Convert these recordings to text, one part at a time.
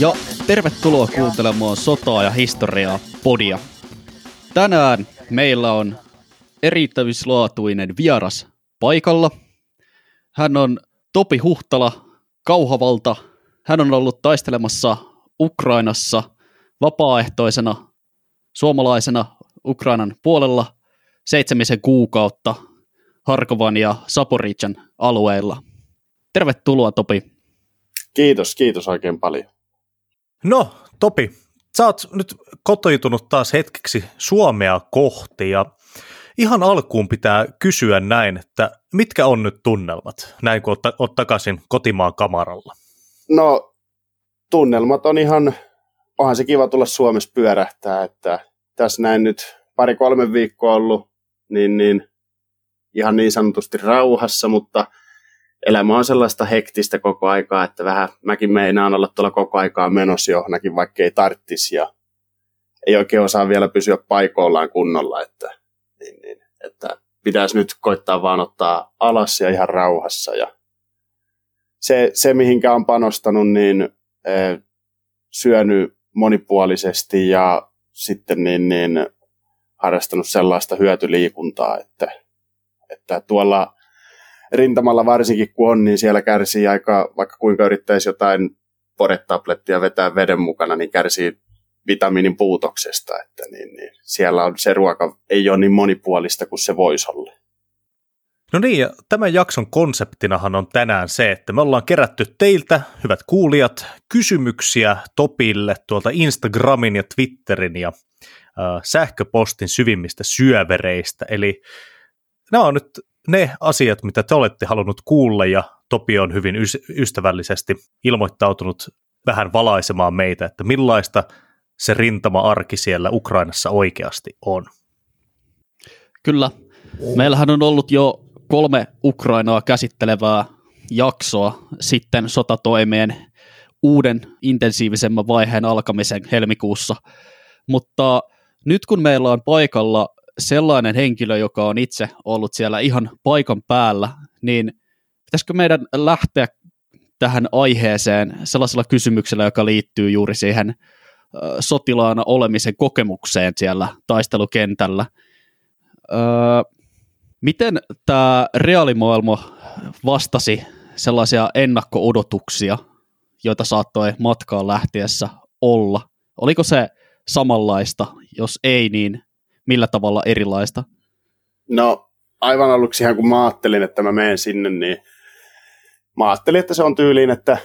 Ja tervetuloa kuuntelemaan sotaa ja historiaa podia. Tänään meillä on erittävislaatuinen vieras paikalla. Hän on Topi Huhtala Kauhavalta. Hän on ollut taistelemassa Ukrainassa vapaaehtoisena suomalaisena Ukrainan puolella seitsemisen kuukautta Harkovan ja Saporijan alueilla. Tervetuloa Topi. Kiitos, kiitos oikein paljon. No, Topi, sä oot nyt kotoitunut taas hetkeksi Suomea kohti ja ihan alkuun pitää kysyä näin, että mitkä on nyt tunnelmat, näin kun oot, oot takaisin kotimaan kamaralla? No, tunnelmat on ihan, onhan se kiva tulla Suomessa pyörähtää, että tässä näin nyt pari-kolme viikkoa ollut, niin, niin ihan niin sanotusti rauhassa, mutta elämä on sellaista hektistä koko aikaa, että vähän mäkin meinaan olla tuolla koko aikaa menossa johonkin, vaikka ei tarttisi ja ei oikein osaa vielä pysyä paikoillaan kunnolla, että, niin, niin, että pitäisi nyt koittaa vaan ottaa alas ja ihan rauhassa ja se, se mihinkä on panostanut, niin e, syönyt monipuolisesti ja sitten niin, niin harrastanut sellaista hyötyliikuntaa, että, että tuolla rintamalla varsinkin kun on, niin siellä kärsii aika, vaikka kuinka yrittäisi jotain poretablettia vetää veden mukana, niin kärsii vitamiinin puutoksesta, että niin, niin siellä on se ruoka ei ole niin monipuolista kuin se voisi olla. No niin, ja tämän jakson konseptinahan on tänään se, että me ollaan kerätty teiltä, hyvät kuulijat, kysymyksiä Topille tuolta Instagramin ja Twitterin ja äh, sähköpostin syvimmistä syövereistä. Eli nämä on nyt ne asiat, mitä te olette halunnut kuulla, ja Topi on hyvin ystävällisesti ilmoittautunut vähän valaisemaan meitä, että millaista se rintama-arki siellä Ukrainassa oikeasti on. Kyllä. Meillähän on ollut jo kolme Ukrainaa käsittelevää jaksoa sitten sotatoimien uuden intensiivisemmän vaiheen alkamisen helmikuussa, mutta nyt kun meillä on paikalla sellainen henkilö, joka on itse ollut siellä ihan paikan päällä, niin pitäisikö meidän lähteä tähän aiheeseen sellaisella kysymyksellä, joka liittyy juuri siihen sotilaana olemisen kokemukseen siellä taistelukentällä. Öö, miten tämä reaalimaailma vastasi sellaisia ennakko-odotuksia, joita saattoi matkaan lähtiessä olla? Oliko se samanlaista? Jos ei, niin millä tavalla erilaista? No aivan aluksi ihan kun mä ajattelin, että mä menen sinne, niin mä ajattelin, että se on tyyliin, että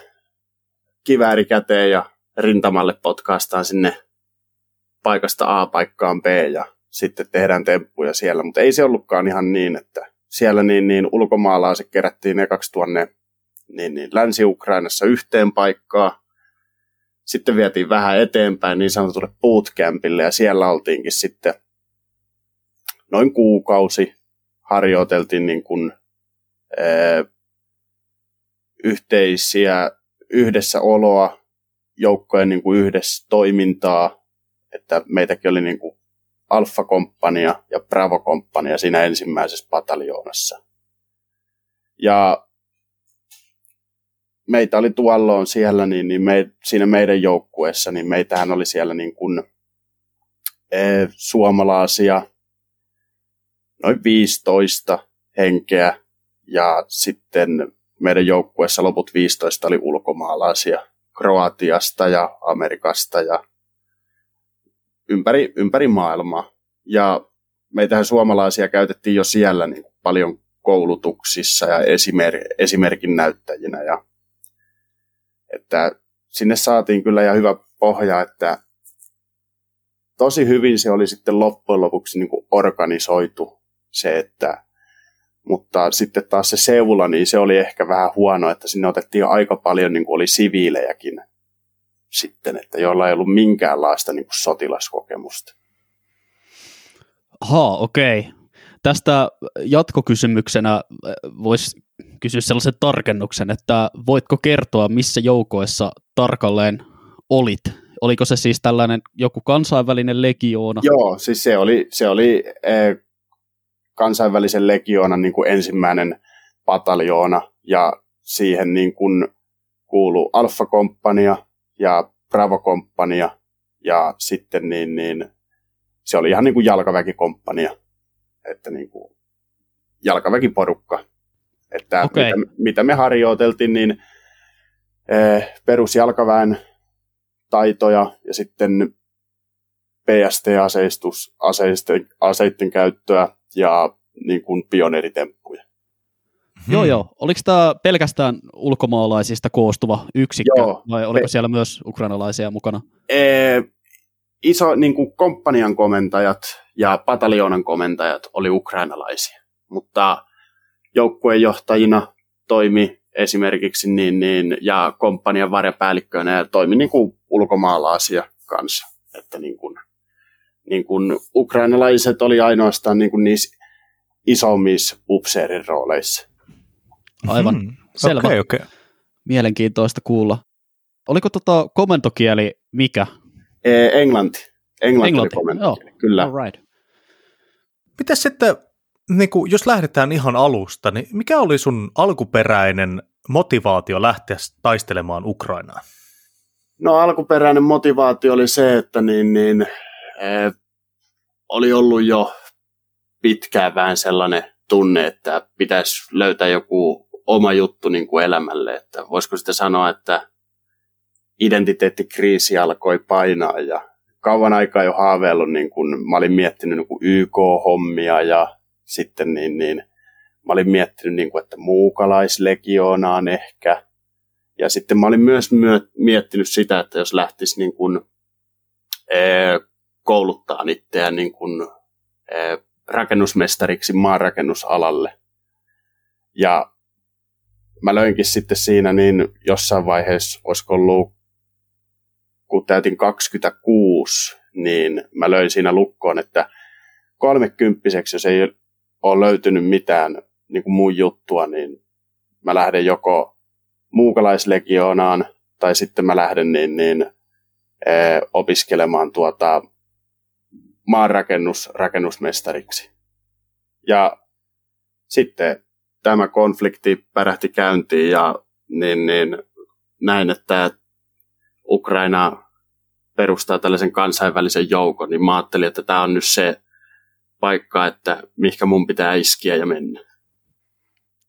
kivääri käteen ja rintamalle potkaastaan sinne paikasta A paikkaan B ja sitten tehdään temppuja siellä, mutta ei se ollutkaan ihan niin, että siellä niin, niin ulkomaalaiset kerättiin ekaksi tuonne niin, niin Länsi-Ukrainassa yhteen paikkaan, sitten vietiin vähän eteenpäin niin sanotulle bootcampille ja siellä oltiinkin sitten noin kuukausi harjoiteltiin niin kuin, ää, yhteisiä yhdessä oloa, joukkojen niin kuin yhdessä toimintaa, että meitäkin oli niin kuin Alfa-komppania ja Bravo-komppania siinä ensimmäisessä pataljoonassa. Ja meitä oli tuolloin siellä, niin, niin me, siinä meidän joukkueessa, niin meitähän oli siellä niin kuin, e, suomalaisia, noin 15 henkeä, ja sitten meidän joukkueessa loput 15 oli ulkomaalaisia Kroatiasta ja Amerikasta ja ympäri, ympäri maailmaa. Ja meitähän suomalaisia käytettiin jo siellä niin paljon koulutuksissa ja esimer- esimerkin näyttäjinä. Ja, että sinne saatiin kyllä ja hyvä pohja, että tosi hyvin se oli sitten loppujen lopuksi niin kuin organisoitu se, että mutta sitten taas se Seula, niin se oli ehkä vähän huono, että sinne otettiin aika paljon, niin kuin oli siviilejäkin sitten, että joilla ei ollut minkäänlaista niin kuin sotilaskokemusta. Ha, okei. Okay. Tästä jatkokysymyksenä äh, voisi kysyä sellaisen tarkennuksen, että voitko kertoa, missä joukoissa tarkalleen olit? Oliko se siis tällainen joku kansainvälinen legioona? Joo, siis se oli, se oli eh, kansainvälisen legioonan niin kuin ensimmäinen pataljoona, ja siihen niin kuin kuului Alfa-komppania ja Bravo-komppania ja sitten niin, niin se oli ihan niin kuin jalkaväkikomppania, että niin kuin jalkaväkiporukka. Että Okei. mitä, mitä me harjoiteltiin, niin eh, perusjalkaväen taitoja ja sitten PST-aseistus, aseisten, aseiden käyttöä ja niin kuin pioneeritemppuja. Joo, Hmm. joo. Oliko tämä pelkästään ulkomaalaisista koostuva yksikkö, Joo. vai oliko Pe- siellä myös ukrainalaisia mukana? Ee, iso niin kuin komppanian komentajat ja pataljoonan komentajat oli ukrainalaisia, mutta joukkueen johtajina toimi esimerkiksi niin, niin, ja komppanian varjapäällikköinä ja toimi niin kuin ulkomaalaisia kanssa. Että niin kuin, niin kuin ukrainalaiset oli ainoastaan niin kuin niissä isommissa upseerin rooleissa. Aivan. Hmm. Selvä. Okei, okei. Mielenkiintoista kuulla. Oliko tota komentokieli mikä? Ee, englanti. Englanti, Englanti, komentokieli, Kyllä. All right. Miten sitten, niin kuin, jos lähdetään ihan alusta, niin mikä oli sun alkuperäinen motivaatio lähteä taistelemaan Ukrainaan? No alkuperäinen motivaatio oli se, että niin, niin, eh, oli ollut jo pitkään vähän sellainen tunne, että pitäisi löytää joku oma juttu niin kuin elämälle. Että voisiko sitten sanoa, että identiteettikriisi alkoi painaa ja kauan aikaa jo haaveillut, niin kun mä olin miettinyt niin YK-hommia ja sitten niin, niin, mä olin miettinyt, niin kuin, että muukalaislegioonaan ehkä. Ja sitten mä olin myös myö- miettinyt sitä, että jos lähtisi niin kuin, ee, kouluttaa itseään niin kuin, rakennusmestariksi maanrakennusalalle. Ja mä löinkin sitten siinä niin jossain vaiheessa, olisiko ollut, kun täytin 26, niin mä löin siinä lukkoon, että kolmekymppiseksi, jos ei ole löytynyt mitään niin kuin muun juttua, niin mä lähden joko muukalaislegioonaan tai sitten mä lähden niin, niin, opiskelemaan tuota maanrakennus, rakennusmestariksi. Ja sitten tämä konflikti pärähti käyntiin ja niin, niin, näin, että Ukraina perustaa tällaisen kansainvälisen joukon, niin mä ajattelin, että tämä on nyt se paikka, että mihinkä mun pitää iskiä ja mennä.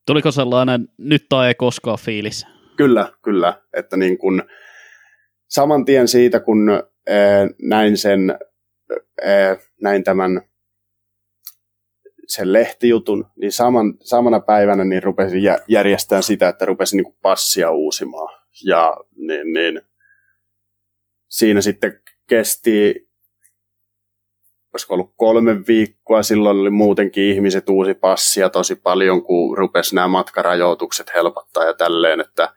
Tuliko sellainen nyt tai ei koskaan fiilis? Kyllä, kyllä. Että niin kun, saman tien siitä, kun ää, näin sen, näin tämän sen lehtijutun, niin saman, samana päivänä niin rupesin jä, järjestämään sitä, että rupesin niin kuin passia uusimaan. Ja niin, niin, siinä sitten kesti, olisiko ollut kolme viikkoa, silloin oli muutenkin ihmiset uusi passia tosi paljon, kun rupesi nämä matkarajoitukset helpottaa ja tälleen, että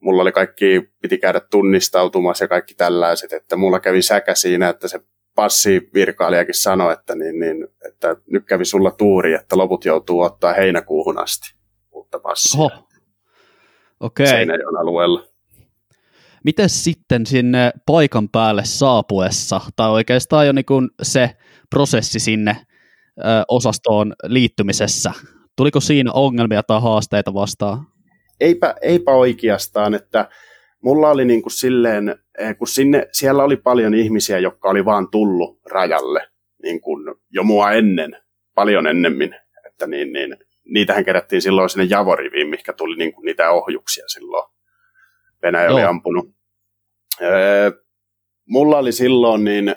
mulla oli kaikki, piti käydä tunnistautumassa ja kaikki tällaiset, että mulla kävi säkä siinä, että se passivirkailijakin sanoi, että, niin, niin, että nyt kävi sulla tuuri, että loput joutuu ottaa heinäkuuhun asti uutta passia Oho. Okei. Okay. Seinäjoen alueella. Miten sitten sinne paikan päälle saapuessa, tai oikeastaan jo niin kuin se prosessi sinne ö, osastoon liittymisessä, tuliko siinä ongelmia tai haasteita vastaan? Eipä, eipä oikeastaan, että mulla oli niin kuin silleen, kun sinne, siellä oli paljon ihmisiä, jotka oli vaan tullut rajalle niin kuin jo mua ennen, paljon ennemmin, että niin, niin, niitähän kerättiin silloin sinne Javoriviin, mikä tuli niin kuin niitä ohjuksia silloin. Venäjä oli Joo. ampunut. Öö, mulla oli silloin, niin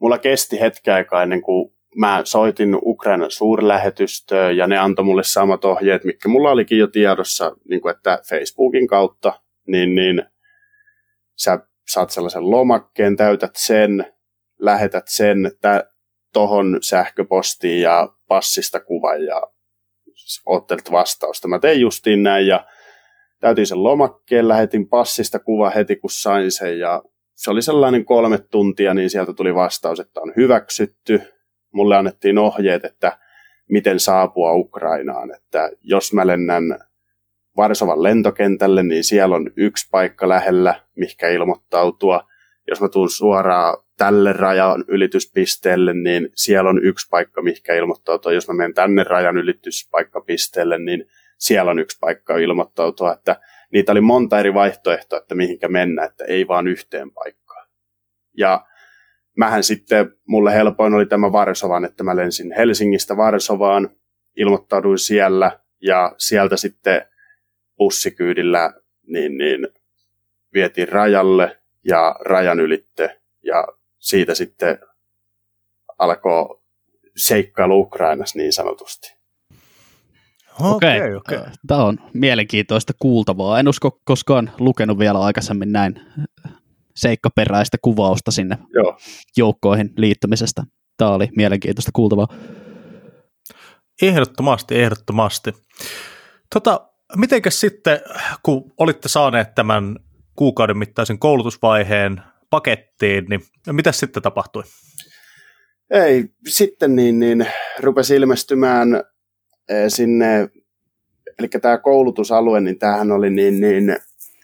mulla kesti hetken aikaa ennen kuin mä soitin Ukrainan suurlähetystöön ja ne antoi mulle samat ohjeet, mitkä mulla olikin jo tiedossa, niin kuin että Facebookin kautta, niin, niin sä saat sellaisen lomakkeen, täytät sen, lähetät sen tuohon sähköpostiin ja passista kuvan ja oottelet vastausta. Mä tein justiin näin ja täytin sen lomakkeen, lähetin passista kuva heti kun sain sen ja se oli sellainen kolme tuntia, niin sieltä tuli vastaus, että on hyväksytty. Mulle annettiin ohjeet, että miten saapua Ukrainaan, että jos mä lennän Varsovan lentokentälle, niin siellä on yksi paikka lähellä, mihinkä ilmoittautua. Jos mä tuun suoraan tälle rajan ylityspisteelle, niin siellä on yksi paikka, mihinkä ilmoittautua. Jos mä menen tänne rajan ylityspaikkapisteelle, niin siellä on yksi paikka ilmoittautua. Että niitä oli monta eri vaihtoehtoa, että mihinkä mennä, että ei vaan yhteen paikkaan. Ja mähän sitten, mulle helpoin oli tämä Varsovan, että mä lensin Helsingistä Varsovaan, ilmoittauduin siellä ja sieltä sitten bussikyydillä niin, niin vietiin rajalle ja rajan ylitte ja siitä sitten alkoi seikkailu Ukrainassa niin sanotusti. Okei, okay, okay. tämä on mielenkiintoista kuultavaa. En usko koskaan lukenut vielä aikaisemmin näin seikkaperäistä kuvausta sinne Joo. joukkoihin liittymisestä. Tämä oli mielenkiintoista kuultavaa. Ehdottomasti, ehdottomasti. Tota, mitenkäs sitten, kun olitte saaneet tämän kuukauden mittaisen koulutusvaiheen pakettiin, niin mitä sitten tapahtui? Ei, sitten niin, niin rupesi ilmestymään eh, sinne, eli tämä koulutusalue, niin tämähän oli niin, niin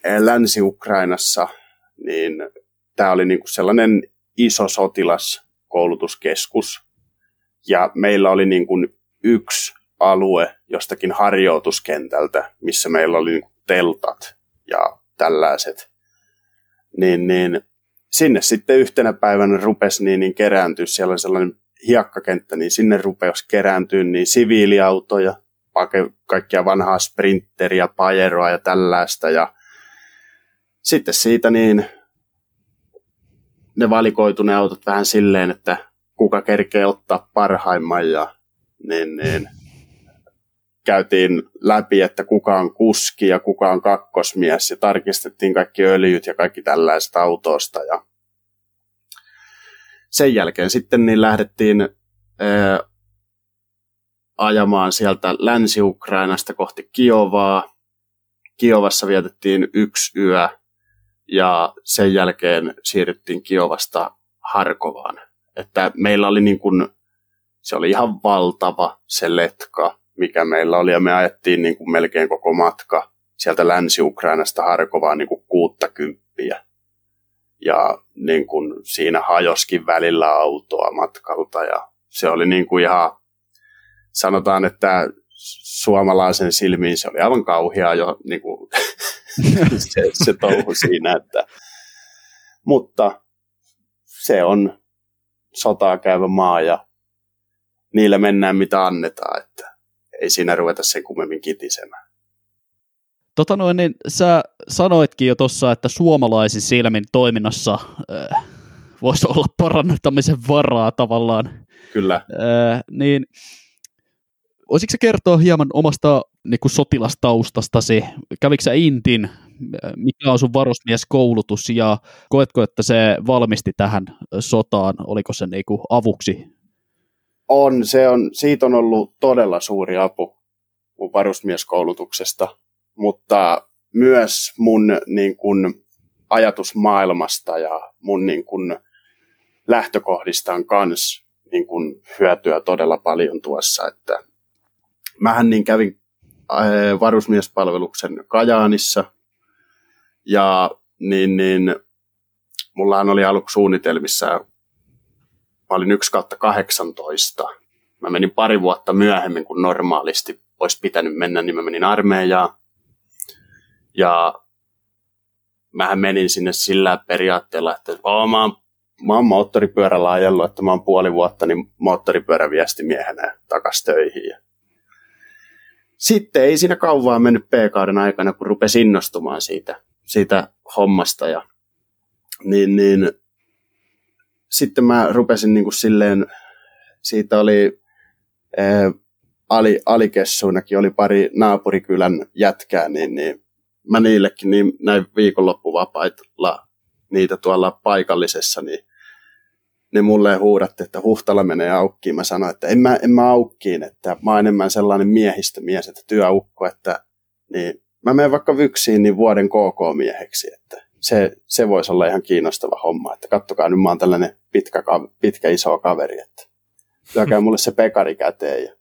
eh, Länsi-Ukrainassa, niin tämä oli niin kuin sellainen iso sotilaskoulutuskeskus, ja meillä oli niin kuin yksi alue jostakin harjoituskentältä, missä meillä oli teltat ja tällaiset, niin, niin sinne sitten yhtenä päivänä rupesi niin, niin kerääntyä, siellä oli sellainen hiekkakenttä, niin sinne rupesi kerääntyä niin siviiliautoja, kaikkia vanhaa sprinteriä, pajeroa ja tällaista. Ja sitten siitä niin ne valikoitu ne autot vähän silleen, että kuka kerkee ottaa parhaimman ja niin, niin käytiin läpi, että kuka on kuski ja kuka on kakkosmies ja tarkistettiin kaikki öljyt ja kaikki tällaiset autosta ja sen jälkeen sitten niin lähdettiin ää, ajamaan sieltä Länsi-Ukrainasta kohti Kiovaa. Kiovassa vietettiin yksi yö ja sen jälkeen siirryttiin Kiovasta Harkovaan. Että meillä oli niin kuin, se oli ihan valtava se letka mikä meillä oli, ja me ajettiin niin kuin melkein koko matka sieltä Länsi-Ukrainasta Harkovaan niin kuin kuutta kymppiä. Ja niin kuin siinä hajoskin välillä autoa matkalta, ja se oli niin kuin ihan, sanotaan, että suomalaisen silmiin se oli aivan kauhea jo niin kuin se, se touhu siinä, että. Mutta se on sotaa käyvä maa ja niillä mennään mitä annetaan, että ei siinä ruveta sen kummemmin kitisemään. Tota noin, niin sä sanoitkin jo tuossa, että suomalaisin silmin toiminnassa äh, voisi olla parantamisen varaa tavallaan. Kyllä. Äh, niin voisitko sä kertoa hieman omasta niin kuin sotilastaustastasi? Kävikö sä Intin? Mikä on sun varusmieskoulutus ja koetko, että se valmisti tähän sotaan? Oliko se niin kuin avuksi on, se on, siitä on ollut todella suuri apu mun varusmieskoulutuksesta, mutta myös mun niin kun, ajatusmaailmasta ja mun niin kun, lähtökohdistaan kans niin kun, hyötyä todella paljon tuossa, että mähän niin kävin äh, varusmiespalveluksen Kajaanissa ja niin, niin mullahan oli aluksi suunnitelmissa Mä olin 1 kautta 18. Mä menin pari vuotta myöhemmin kuin normaalisti olisi pitänyt mennä, niin mä menin armeijaan. Ja mähän menin sinne sillä periaatteella, että oh, mä, oon, mä oon moottoripyörällä ajellut, että mä oon puoli vuotta niin moottoripyöräviestimiehenä takas töihin. Sitten ei siinä kauan mennyt P-kauden aikana, kun rupesi innostumaan siitä, siitä hommasta. Ja, niin, niin sitten mä rupesin niin kuin silleen, siitä oli ää, ali, alikessuinakin oli pari naapurikylän jätkää, niin, niin mä niillekin niin näin viikonloppuvapailla niitä tuolla paikallisessa, niin ne mulle huudatti, että Huhtala menee aukkiin. Mä sanoin, että en mä, en mä aukkiin, että mä oon enemmän sellainen miehistömies, että työukko, että niin mä menen vaikka vyksiin niin vuoden KK-mieheksi, että se, se voisi olla ihan kiinnostava homma, että kattokaa nyt mä oon tällainen pitkä, pitkä iso kaveri, että lyökää mulle se pekari käteen. Ja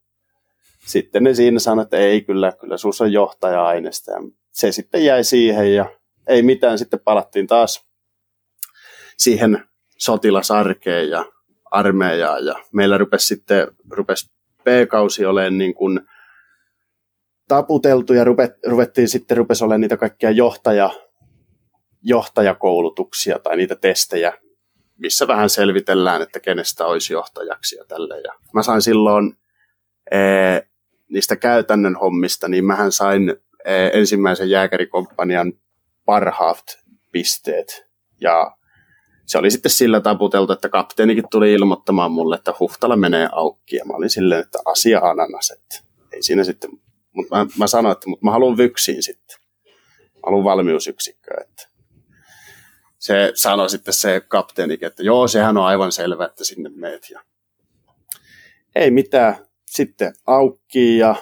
sitten ne siinä sanoivat, että ei kyllä, kyllä sus on johtaja-aineesta. Ja se sitten jäi siihen ja ei mitään, sitten palattiin taas siihen sotilasarkeen ja armeijaan ja meillä rupesi sitten rupesi P-kausi olemaan niin kuin taputeltu ja ruvettiin sitten rupesi olemaan niitä kaikkia johtaja, johtajakoulutuksia tai niitä testejä, missä vähän selvitellään, että kenestä olisi johtajaksi ja tälle. Ja mä sain silloin ee, niistä käytännön hommista, niin mähän sain ee, ensimmäisen jääkärikomppanian parhaat pisteet. Ja se oli sitten sillä taputeltu, että kapteenikin tuli ilmoittamaan mulle, että Huhtala menee aukki. Ja mä olin silleen, että asia ananas, että ei siinä sitten. Mutta mä, mä sanoin, että mutta mä haluan vyksiin sitten. Mä haluan valmiusyksikköä. Että. Se sanoi sitten se kapteenikin, että joo, sehän on aivan selvä, että sinne meet. Ja ei mitään. Sitten aukki ja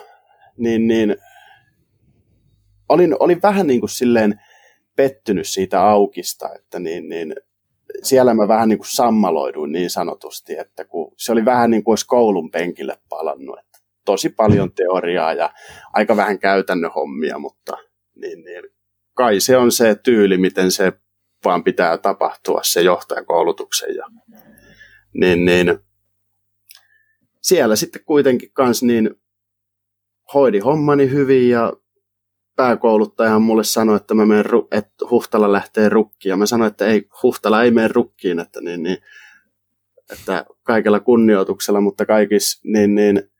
niin, niin olin, olin vähän niin kuin silleen pettynyt siitä aukista, että niin, niin siellä mä vähän niin kuin sammaloiduin niin sanotusti, että kun se oli vähän niin kuin olisi koulun penkille palannut, että tosi paljon teoriaa ja aika vähän käytännön hommia, mutta niin, niin, kai se on se tyyli, miten se vaan pitää tapahtua, se johtajakoulutuksen. Ja, niin, niin, siellä sitten kuitenkin kans niin hoidi hommani hyvin ja pääkouluttajahan mulle sanoi, että, mä menen, että Huhtala lähtee rukkiin. Ja mä sanoin, että ei, Huhtala ei mene rukkiin, että, niin, niin, että kaikella kunnioituksella, mutta kaikissa niin, niin,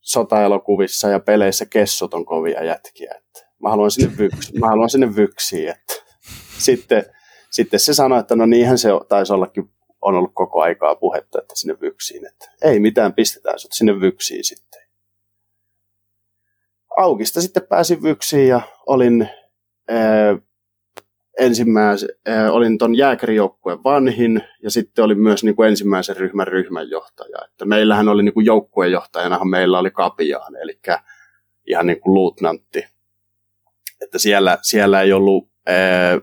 sotaelokuvissa ja peleissä kessut on kovia jätkiä. Että mä haluan sinne, vyks, mä haluan sinne vyksiin. Että. Sitten, sitten se sanoi, että no niinhän se taisi ollakin on ollut koko aikaa puhetta, että sinne vyksiin. Että ei mitään, pistetään sut sinne vyksiin sitten. Aukista sitten pääsin vyksiin ja olin ää, ensimmäisen, ää, olin ton jääkärijoukkueen vanhin ja sitten olin myös niin kuin ensimmäisen ryhmän ryhmänjohtaja. Että meillähän oli niin kuin joukkueenjohtajanahan meillä oli kapiaan, eli ihan niin kuin luutnantti. Että siellä, siellä ei ollut ää,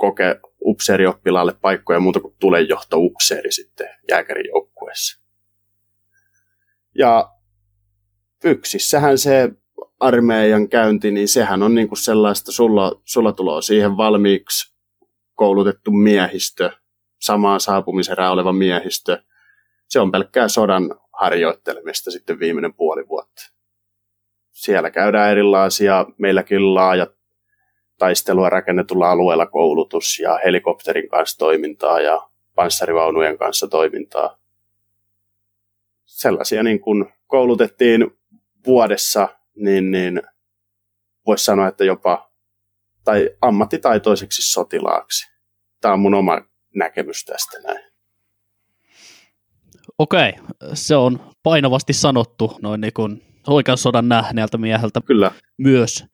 koke upseerioppilaalle paikkoja muuta kuin tulenjohto upseeri sitten jääkärijoukkueessa. Ja yksissähän se armeijan käynti, niin sehän on niinku sellaista, sulla, sulla tulee siihen valmiiksi koulutettu miehistö, samaa saapumiserää oleva miehistö. Se on pelkkää sodan harjoittelemista sitten viimeinen puoli vuotta. Siellä käydään erilaisia, meilläkin laajat taistelua rakennetulla alueella koulutus ja helikopterin kanssa toimintaa ja panssarivaunujen kanssa toimintaa. Sellaisia niin kuin koulutettiin vuodessa niin, niin voisi sanoa, että jopa tai ammattitaitoiseksi sotilaaksi. Tämä on mun oma näkemys tästä näin. Okei, se on painavasti sanottu noin niin kuin oikean sodan nähneeltä mieheltä Kyllä. myös.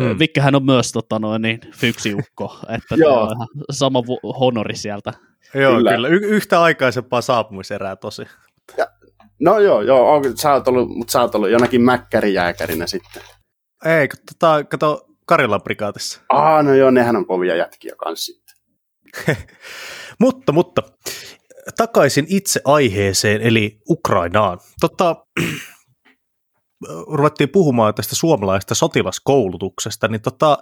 Mm. Vikkehän on myös tota, noin, niin, fyksiukko, että Joo. sama honori sieltä. Joo, kyllä. kyllä. Y- yhtä aikaisempaa saapumiserää tosi. Ja, No joo, joo on, sä oot ollut, mutta sä oot ollut jonakin mäkkärijääkärinä sitten. Ei, tota, kato Karilan prikaatissa. Ah, no joo, nehän on kovia jätkiä kanssa sitten. mutta, mutta takaisin itse aiheeseen, eli Ukrainaan. Tota, ruvettiin puhumaan tästä suomalaisesta sotilaskoulutuksesta, niin tota,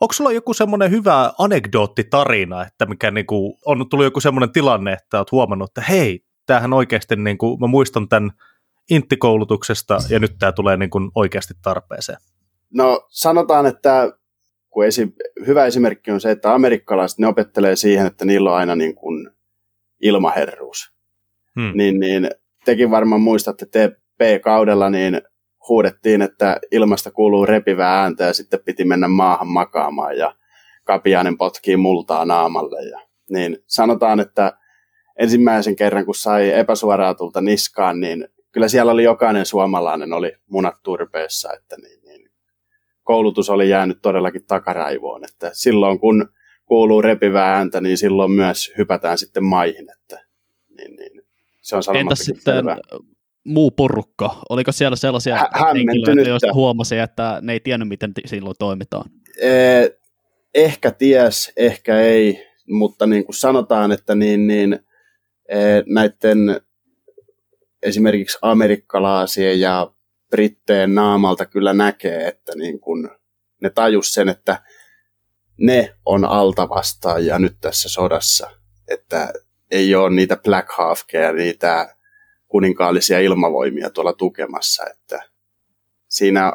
onko sulla joku semmoinen hyvä anekdoottitarina, että mikä niinku, on tullut joku semmoinen tilanne, että olet huomannut, että hei, tämähän oikeasti, niin kuin, mä muistan tämän inttikoulutuksesta ja nyt tämä tulee niin kuin oikeasti tarpeeseen? No sanotaan, että kun esi- hyvä esimerkki on se, että amerikkalaiset ne opettelee siihen, että niillä on aina niin kuin ilmaherruus. Hmm. Niin, niin tekin varmaan muistatte TP-kaudella, niin huudettiin, että ilmasta kuuluu repivää ääntä ja sitten piti mennä maahan makaamaan ja kapiainen potkii multaa naamalle. Ja, niin sanotaan, että ensimmäisen kerran, kun sai epäsuoraa tulta niskaan, niin kyllä siellä oli jokainen suomalainen oli munat turpeessa, että niin, niin, koulutus oli jäänyt todellakin takaraivoon, että silloin kun kuuluu repivää ääntä, niin silloin myös hypätään sitten maihin, että niin, niin, se on Entäs sitten selvä. Muu porukka? Oliko siellä sellaisia Hä- henkilöitä, joista huomasi, että ne ei tiennyt, miten silloin toimitaan? Eh, ehkä ties, ehkä ei, mutta niin kuin sanotaan, että niin, niin Eh, näiden esimerkiksi amerikkalaisien ja britteen naamalta kyllä näkee, että niin kun ne tajus sen, että ne on altavastaajia nyt tässä sodassa, että ei ole niitä Black Hawkeja, niitä kuninkaallisia ilmavoimia tuolla tukemassa, että siinä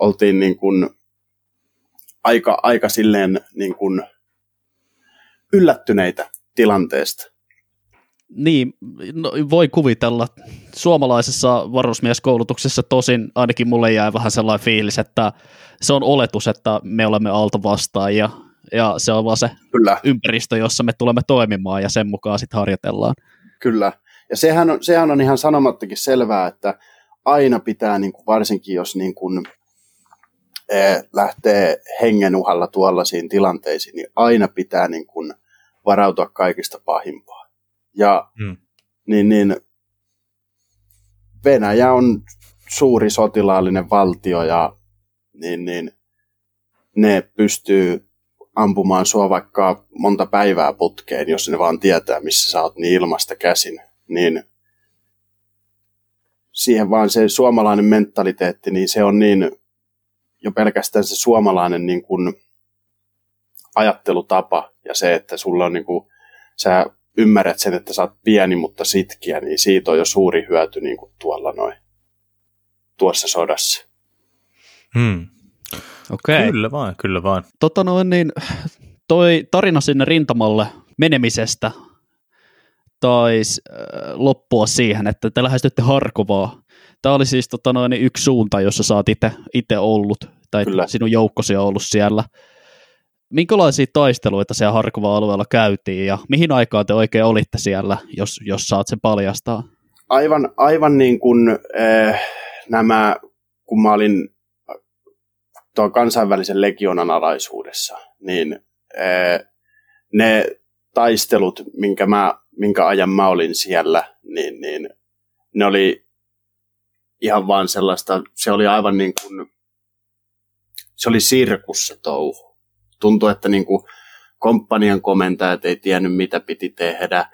oltiin niin kuin aika, aika silleen niin kuin yllättyneitä tilanteesta. Niin, no, voi kuvitella. Suomalaisessa varusmieskoulutuksessa tosin ainakin mulle jäi vähän sellainen fiilis, että se on oletus, että me olemme vastaan ja, ja se on vaan se Kyllä. ympäristö, jossa me tulemme toimimaan ja sen mukaan sitten harjoitellaan. Kyllä, ja sehän on, sehän on ihan sanomattakin selvää, että aina pitää, niin kuin varsinkin jos niin kuin, eh, lähtee hengen uhalla tuollaisiin tilanteisiin, niin aina pitää niin kuin, varautua kaikista pahimpaa. Ja hmm. niin, niin, Venäjä on suuri sotilaallinen valtio ja niin, niin, ne pystyy ampumaan sua vaikka monta päivää putkeen, jos ne vaan tietää, missä sä oot niin ilmasta käsin. Niin siihen vaan se suomalainen mentaliteetti, niin se on niin jo pelkästään se suomalainen niin kuin ajattelutapa ja se, että sulla on niin kuin, sä ymmärrät sen, että sä oot pieni, mutta sitkiä, niin siitä on jo suuri hyöty niin kuin tuolla noin, tuossa sodassa. Hmm. Okay. Kyllä vaan, kyllä vaan. Tota noin, niin toi tarina sinne rintamalle menemisestä taisi loppua siihen, että te lähestytte Harkovaa. Tämä oli siis tota noin, yksi suunta, jossa sä oot itse ollut, tai Kyllä. sinun joukkosi on ollut siellä. Minkälaisia taisteluita siellä Harkova-alueella käytiin, ja mihin aikaan te oikein olitte siellä, jos, jos saat sen paljastaa? Aivan, aivan niin kuin äh, nämä, kun mä olin tuon kansainvälisen legionan alaisuudessa, niin äh, ne taistelut, minkä, mä, minkä ajan mä olin siellä, niin, niin ne oli ihan vaan sellaista, se oli aivan niin kuin, se oli sirkus se touhu. Tuntui, että niin kuin komppanian komentajat ei tiennyt, mitä piti tehdä,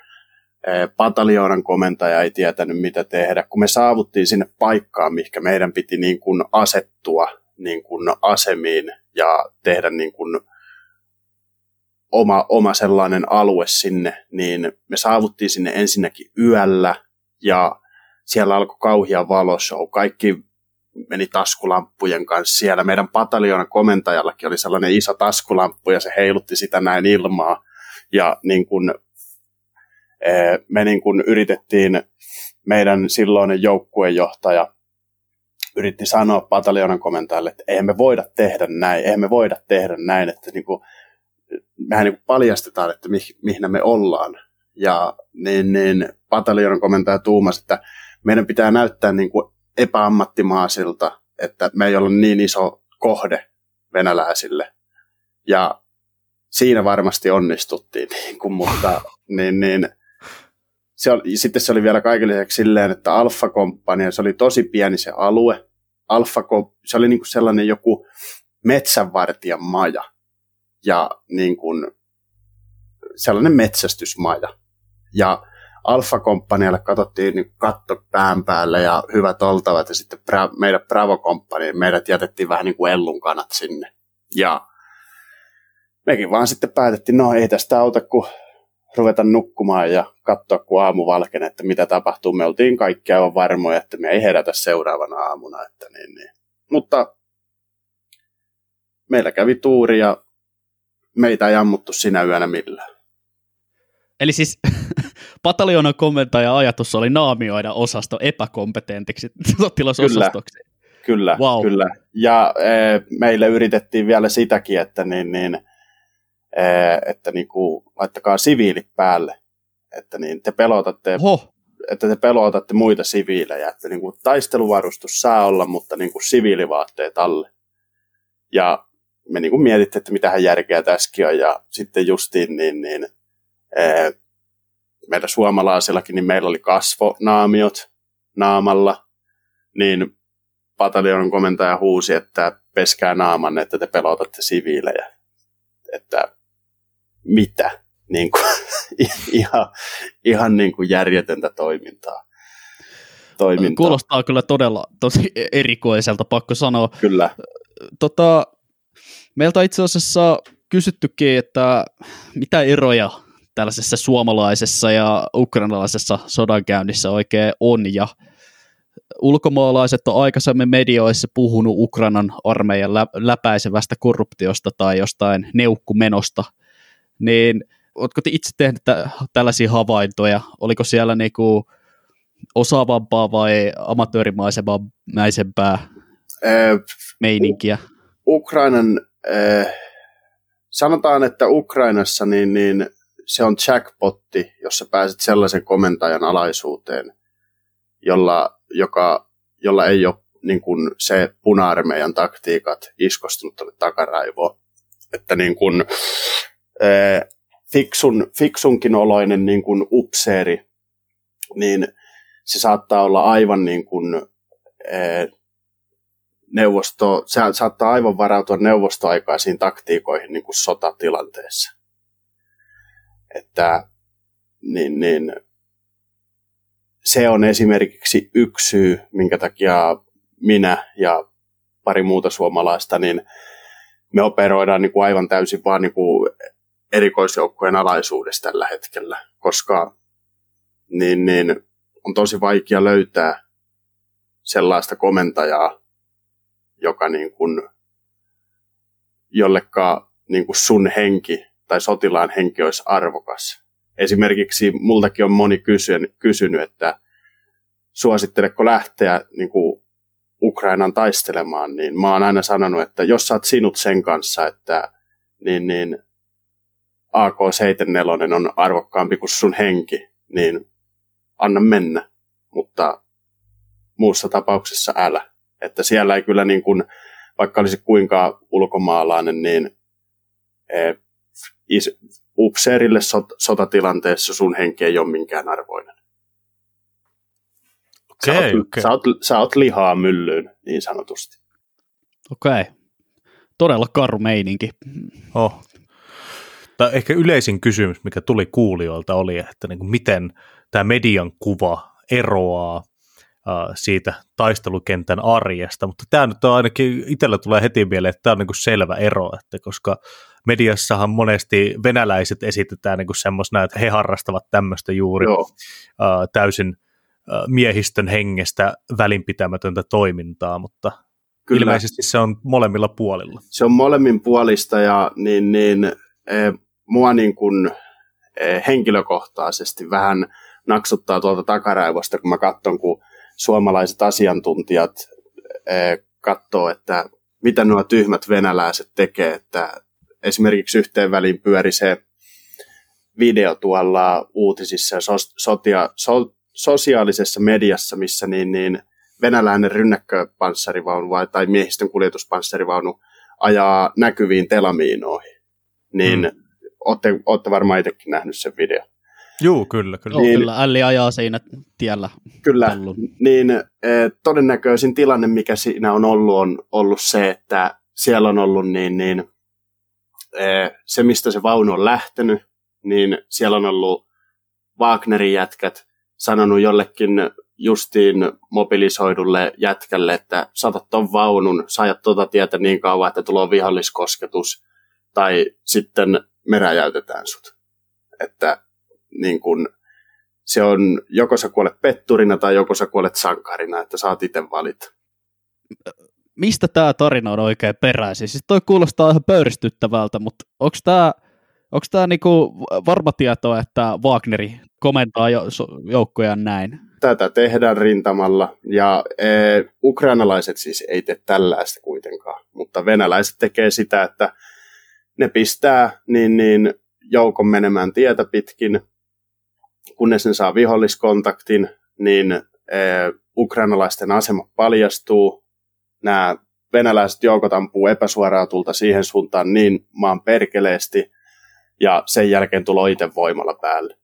pataljoonan komentaja ei tietänyt, mitä tehdä. Kun me saavuttiin sinne paikkaan, mihinkä meidän piti niin kuin asettua niin kuin asemiin ja tehdä niin kuin oma, oma sellainen alue sinne, niin me saavuttiin sinne ensinnäkin yöllä ja siellä alkoi kauhia valoshow. Kaikki meni taskulamppujen kanssa siellä. Meidän pataljoonan komentajallakin oli sellainen iso taskulamppu ja se heilutti sitä näin ilmaa. Ja niin kun, eh, me niin kun yritettiin, meidän silloinen joukkuejohtaja yritti sanoa pataljoonan komentajalle, että eihän me voida tehdä näin, eihän me voida tehdä näin, että niin kuin, mehän niin paljastetaan, että mi, mihin me ollaan. Ja niin, niin pataljoonan komentaja tuumasi, että meidän pitää näyttää niin kuin epäammattimaisilta, että me ei ole niin iso kohde venäläisille. Ja siinä varmasti onnistuttiin, niin kuin, mutta niin, niin, se oli, sitten se oli vielä kaikille silleen, että Alfa Company, se oli tosi pieni se alue. Alfa, se oli niin kuin sellainen joku metsänvartijan maja ja niin kuin sellainen metsästysmaja. Ja Alfa Companylle katsottiin niin katto pään päälle ja hyvät oltavat ja sitten pra, meidän Bravo meidät jätettiin vähän niin kuin ellun kanat sinne. Ja mekin vaan sitten päätettiin, no ei tästä auta kuin ruveta nukkumaan ja katsoa, kun aamu valkenee, että mitä tapahtuu. Me oltiin kaikki aivan varmoja, että me ei herätä seuraavana aamuna. Että niin, niin. Mutta meillä kävi tuuri ja meitä ei ammuttu sinä yönä millään. Eli siis pataljoonan komentaja ajatus oli naamioida osasto epäkompetentiksi sotilasosastoksi. Kyllä, kyllä, wow. kyllä. Ja e, meille yritettiin vielä sitäkin, että, niin, niin, e, että niin kuin, laittakaa siviilit päälle, että niin, te pelotatte, Oho. että te pelotatte muita siviilejä, että niin kuin, taisteluvarustus saa olla, mutta niin kuin, siviilivaatteet alle. Ja me niin kuin mietittiin, että mitähän järkeä tässäkin on, ja sitten justiin niin, niin meillä suomalaisillakin, niin meillä oli kasvonaamiot naamalla, niin pataljonan komentaja huusi, että peskää naaman, että te pelotatte siviilejä. Että mitä? Niin kuin, ihan, ihan niin kuin järjetöntä toimintaa. toimintaa. Kuulostaa kyllä todella tosi erikoiselta, pakko sanoa. Kyllä. Tota, meiltä itse asiassa kysyttykin, että mitä eroja tällaisessa suomalaisessa ja ukrainalaisessa sodankäynnissä oikein on, ja ulkomaalaiset on aikaisemmin medioissa puhunut Ukrainan armeijan läpäisevästä korruptiosta tai jostain neukkumenosta, niin oletko itse tehnyt tällaisia havaintoja? Oliko siellä niinku osaavampaa vai amatöörimaisempää äh, meininkiä? Ukrainan, äh, sanotaan, että Ukrainassa niin, niin se on jackpotti, jossa pääset sellaisen komentajan alaisuuteen, jolla, joka, jolla ei ole niin kuin se puna-armeijan taktiikat iskostunut tuonne takaraivoon. Että niin kuin, äh, fiksun, fiksunkin oloinen niin kuin upseeri, niin se saattaa olla aivan niin kuin, ee, neuvosto, se saattaa aivan varautua neuvostoaikaisiin taktiikoihin niin kuin sotatilanteessa. Että niin, niin, se on esimerkiksi yksi syy, minkä takia minä ja pari muuta suomalaista, niin me operoidaan niin kuin aivan täysin vaan niin kuin erikoisjoukkojen alaisuudessa tällä hetkellä, koska niin, niin, on tosi vaikea löytää sellaista komentajaa, joka niin kuin, jolleka niin kuin sun henki tai sotilaan henki olisi arvokas. Esimerkiksi multakin on moni kysynyt, kysynyt että suositteleko lähteä niin kuin Ukrainan taistelemaan, niin mä oon aina sanonut, että jos sä oot sinut sen kanssa, että niin, niin AK-74 on arvokkaampi kuin sun henki, niin anna mennä, mutta muussa tapauksessa älä. Että siellä ei kyllä niin kuin, vaikka olisi kuinka ulkomaalainen, niin e, is, upseerille sot, sotatilanteessa sun henki ei ole minkään arvoinen. Okay, sä, oot, okay. Sä, oot, sä oot lihaa myllyyn, niin sanotusti. Okei. Okay. Todella karu meininki. Oh, tai ehkä yleisin kysymys, mikä tuli kuulijoilta oli, että niin kuin miten tämä median kuva eroaa siitä taistelukentän arjesta, mutta tämä nyt on ainakin, itsellä tulee heti mieleen, että tämä on niin selvä ero, että koska mediassahan monesti venäläiset esitetään niin semmoisena, että he harrastavat tämmöistä juuri uh, täysin uh, miehistön hengestä välinpitämätöntä toimintaa, mutta Kyllä. ilmeisesti se on molemmilla puolilla. Se on molemmin puolista ja niin, niin, eh, mua niin kuin, eh, henkilökohtaisesti vähän naksuttaa tuolta takaraivosta, kun mä katson, kun suomalaiset asiantuntijat eh, katsoo, että mitä nuo tyhmät venäläiset tekee, että esimerkiksi yhteen väliin pyöri se video tuolla uutisissa ja so, sotia, so, sosiaalisessa mediassa, missä niin, niin venäläinen rynnäkköpanssarivaunu tai miehistön kuljetuspanssarivaunu ajaa näkyviin telamiinoihin. Niin mm olette, olette varmaan itsekin nähnyt sen video. Joo, kyllä, kyllä. Joo, niin, kyllä, Älli ajaa siinä tiellä. Kyllä, ollut. niin eh, todennäköisin tilanne, mikä siinä on ollut, on ollut se, että siellä on ollut niin, niin eh, se, mistä se vaunu on lähtenyt, niin siellä on ollut Wagnerin jätkät sanonut jollekin justiin mobilisoidulle jätkälle, että saatat ton vaunun, saajat tuota tietä niin kauan, että tulee viholliskosketus, tai sitten me räjäytetään sut. Että niin kun, se on joko sä kuolet petturina tai joko sä kuolet sankarina, että saat itse valita. Mistä tämä tarina on oikein peräisin? Siis toi kuulostaa ihan pöyristyttävältä, mutta onko tämä onko tämä niinku varma tieto, että Wagneri komentaa jo, joukkoja näin? Tätä tehdään rintamalla, ja e, ukrainalaiset siis ei tee tällaista kuitenkaan, mutta venäläiset tekee sitä, että ne pistää niin, niin joukon menemään tietä pitkin, kunnes ne saa viholliskontaktin, niin e, ukrainalaisten asema paljastuu. Nämä venäläiset joukot ampuu epäsuoraa tulta siihen suuntaan niin maan perkeleesti, ja sen jälkeen tulee itse voimalla päälle.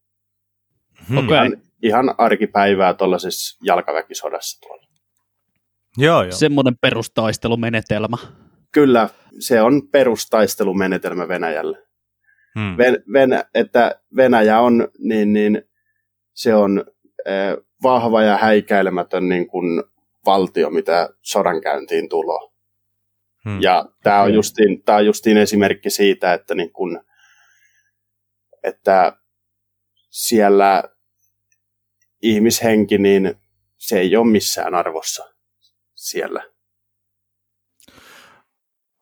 Hmm. Okay. Ihan, ihan arkipäivää tuollaisessa jalkaväkisodassa tuolla. Joo, joo. Semmoinen perustaistelumenetelmä. Kyllä, se on perustaistelumenetelmä Venäjällä. Hmm. Ven, Venä, että Venäjä on, niin, niin se on eh, vahva ja häikäilemätön niin kuin valtio, mitä sodankäyntiin tulo. Hmm. Ja tämä on, justiin, tää on justiin esimerkki siitä, että, niin kun, että siellä ihmishenki, niin se ei ole missään arvossa siellä.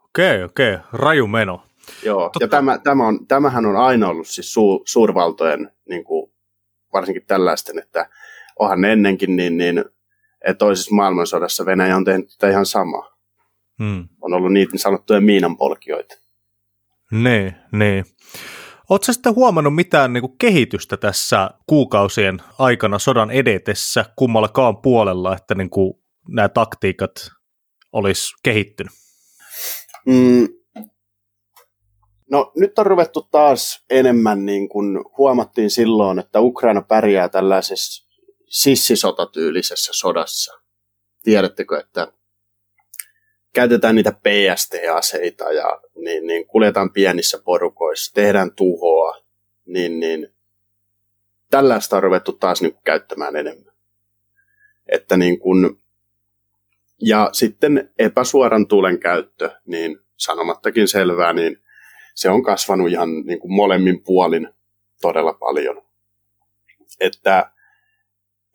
Okei, okei, raju meno. Joo, Totta. ja tämä, tämä on, tämähän on aina ollut siis su, suurvaltojen, niin kuin, varsinkin tällaisten, että onhan ne ennenkin, niin, niin että toisessa maailmansodassa Venäjä on tehnyt tätä ihan samaa. Hmm. On ollut niitä niin sanottuja miinanpolkijoita. Ne, ne. Oletko sitten huomannut mitään niin kuin kehitystä tässä kuukausien aikana sodan edetessä kummallakaan puolella, että niin kuin nämä taktiikat olisi kehittynyt? Mm. No nyt on ruvettu taas enemmän, niin kuin huomattiin silloin, että Ukraina pärjää tällaisessa sissisotatyylisessä sodassa. Tiedättekö, että käytetään niitä PST-aseita ja niin, niin kuljetaan pienissä porukoissa, tehdään tuhoa, niin, niin tällaista on ruvettu taas niin kuin, käyttämään enemmän. Että niin kuin, ja sitten epäsuoran tulen käyttö, niin sanomattakin selvää, niin se on kasvanut ihan niin kuin molemmin puolin todella paljon. Että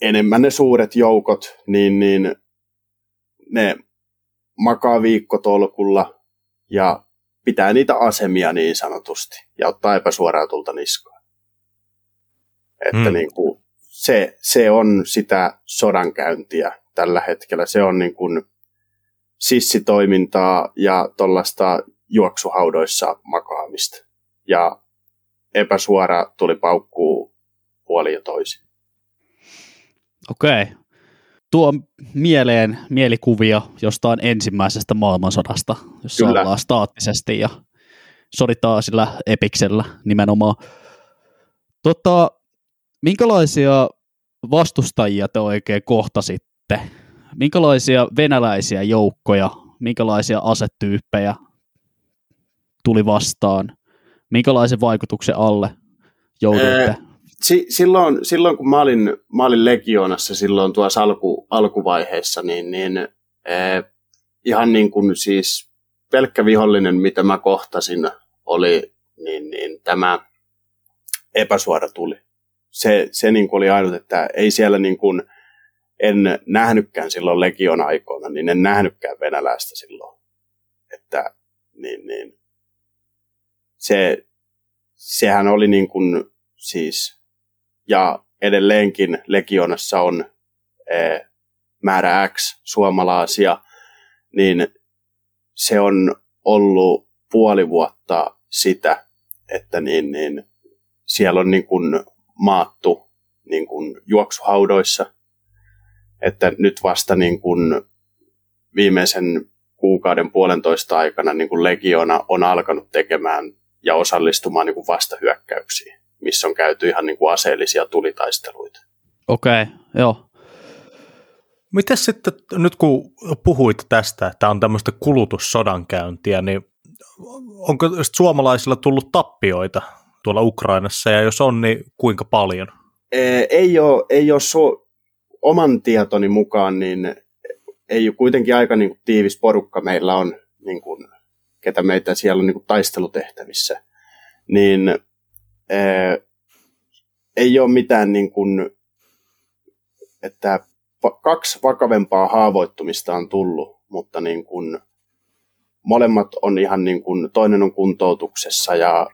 enemmän ne suuret joukot, niin, niin ne makaa viikkotolkulla ja pitää niitä asemia niin sanotusti ja ottaa epäsuoraa tulta niskaan. Että hmm. niin kuin, se, se on sitä sodankäyntiä tällä hetkellä. Se on niin kuin sissitoimintaa ja tuollaista juoksuhaudoissa makaamista. Ja epäsuora tuli paukkuu puoli ja toisin. Okei. Tuo mieleen mielikuvia jostain ensimmäisestä maailmansodasta, jossa Kyllä. ollaan staattisesti ja soditaan sillä epiksellä nimenomaan. Tota, minkälaisia vastustajia te oikein kohtasitte? Minkälaisia venäläisiä joukkoja, minkälaisia asetyyppejä tuli vastaan? Minkälaisen vaikutuksen alle jouduitte? si- silloin, silloin, kun mä olin, mä olin Legionassa silloin tuossa alku, alkuvaiheessa, niin, niin eh, ihan niin kuin siis pelkkä vihollinen, mitä mä kohtasin, oli niin, niin tämä epäsuora tuli. Se, se niin kuin oli ainut, että ei siellä niin kuin, en nähnytkään silloin Legion aikoina, niin en nähnytkään venäläistä silloin. Että niin, niin, se, sehän oli niin kuin, siis ja edelleenkin Legionassa on e, määrä X suomalaisia, niin se on ollut puoli vuotta sitä, että niin, niin siellä on niin kuin maattu niin kuin juoksuhaudoissa, että nyt vasta niin kuin viimeisen kuukauden puolentoista aikana niin kuin Legiona on alkanut tekemään ja osallistumaan niin kuin vastahyökkäyksiin missä on käyty ihan niin kuin aseellisia tulitaisteluita. Okei, okay, joo. Miten sitten, nyt kun puhuit tästä, että on tämmöistä kulutussodankäyntiä, niin onko suomalaisilla tullut tappioita tuolla Ukrainassa, ja jos on, niin kuinka paljon? Ei ole, ei ole su- oman tietoni mukaan, niin ei ole kuitenkin aika niin kuin, tiivis porukka meillä on, niin kuin, ketä meitä siellä on niin kuin, taistelutehtävissä. Niin ei ole mitään niin kuin, että kaksi vakavempaa haavoittumista on tullut, mutta niin kuin, molemmat on ihan niin kuin, toinen on kuntoutuksessa ja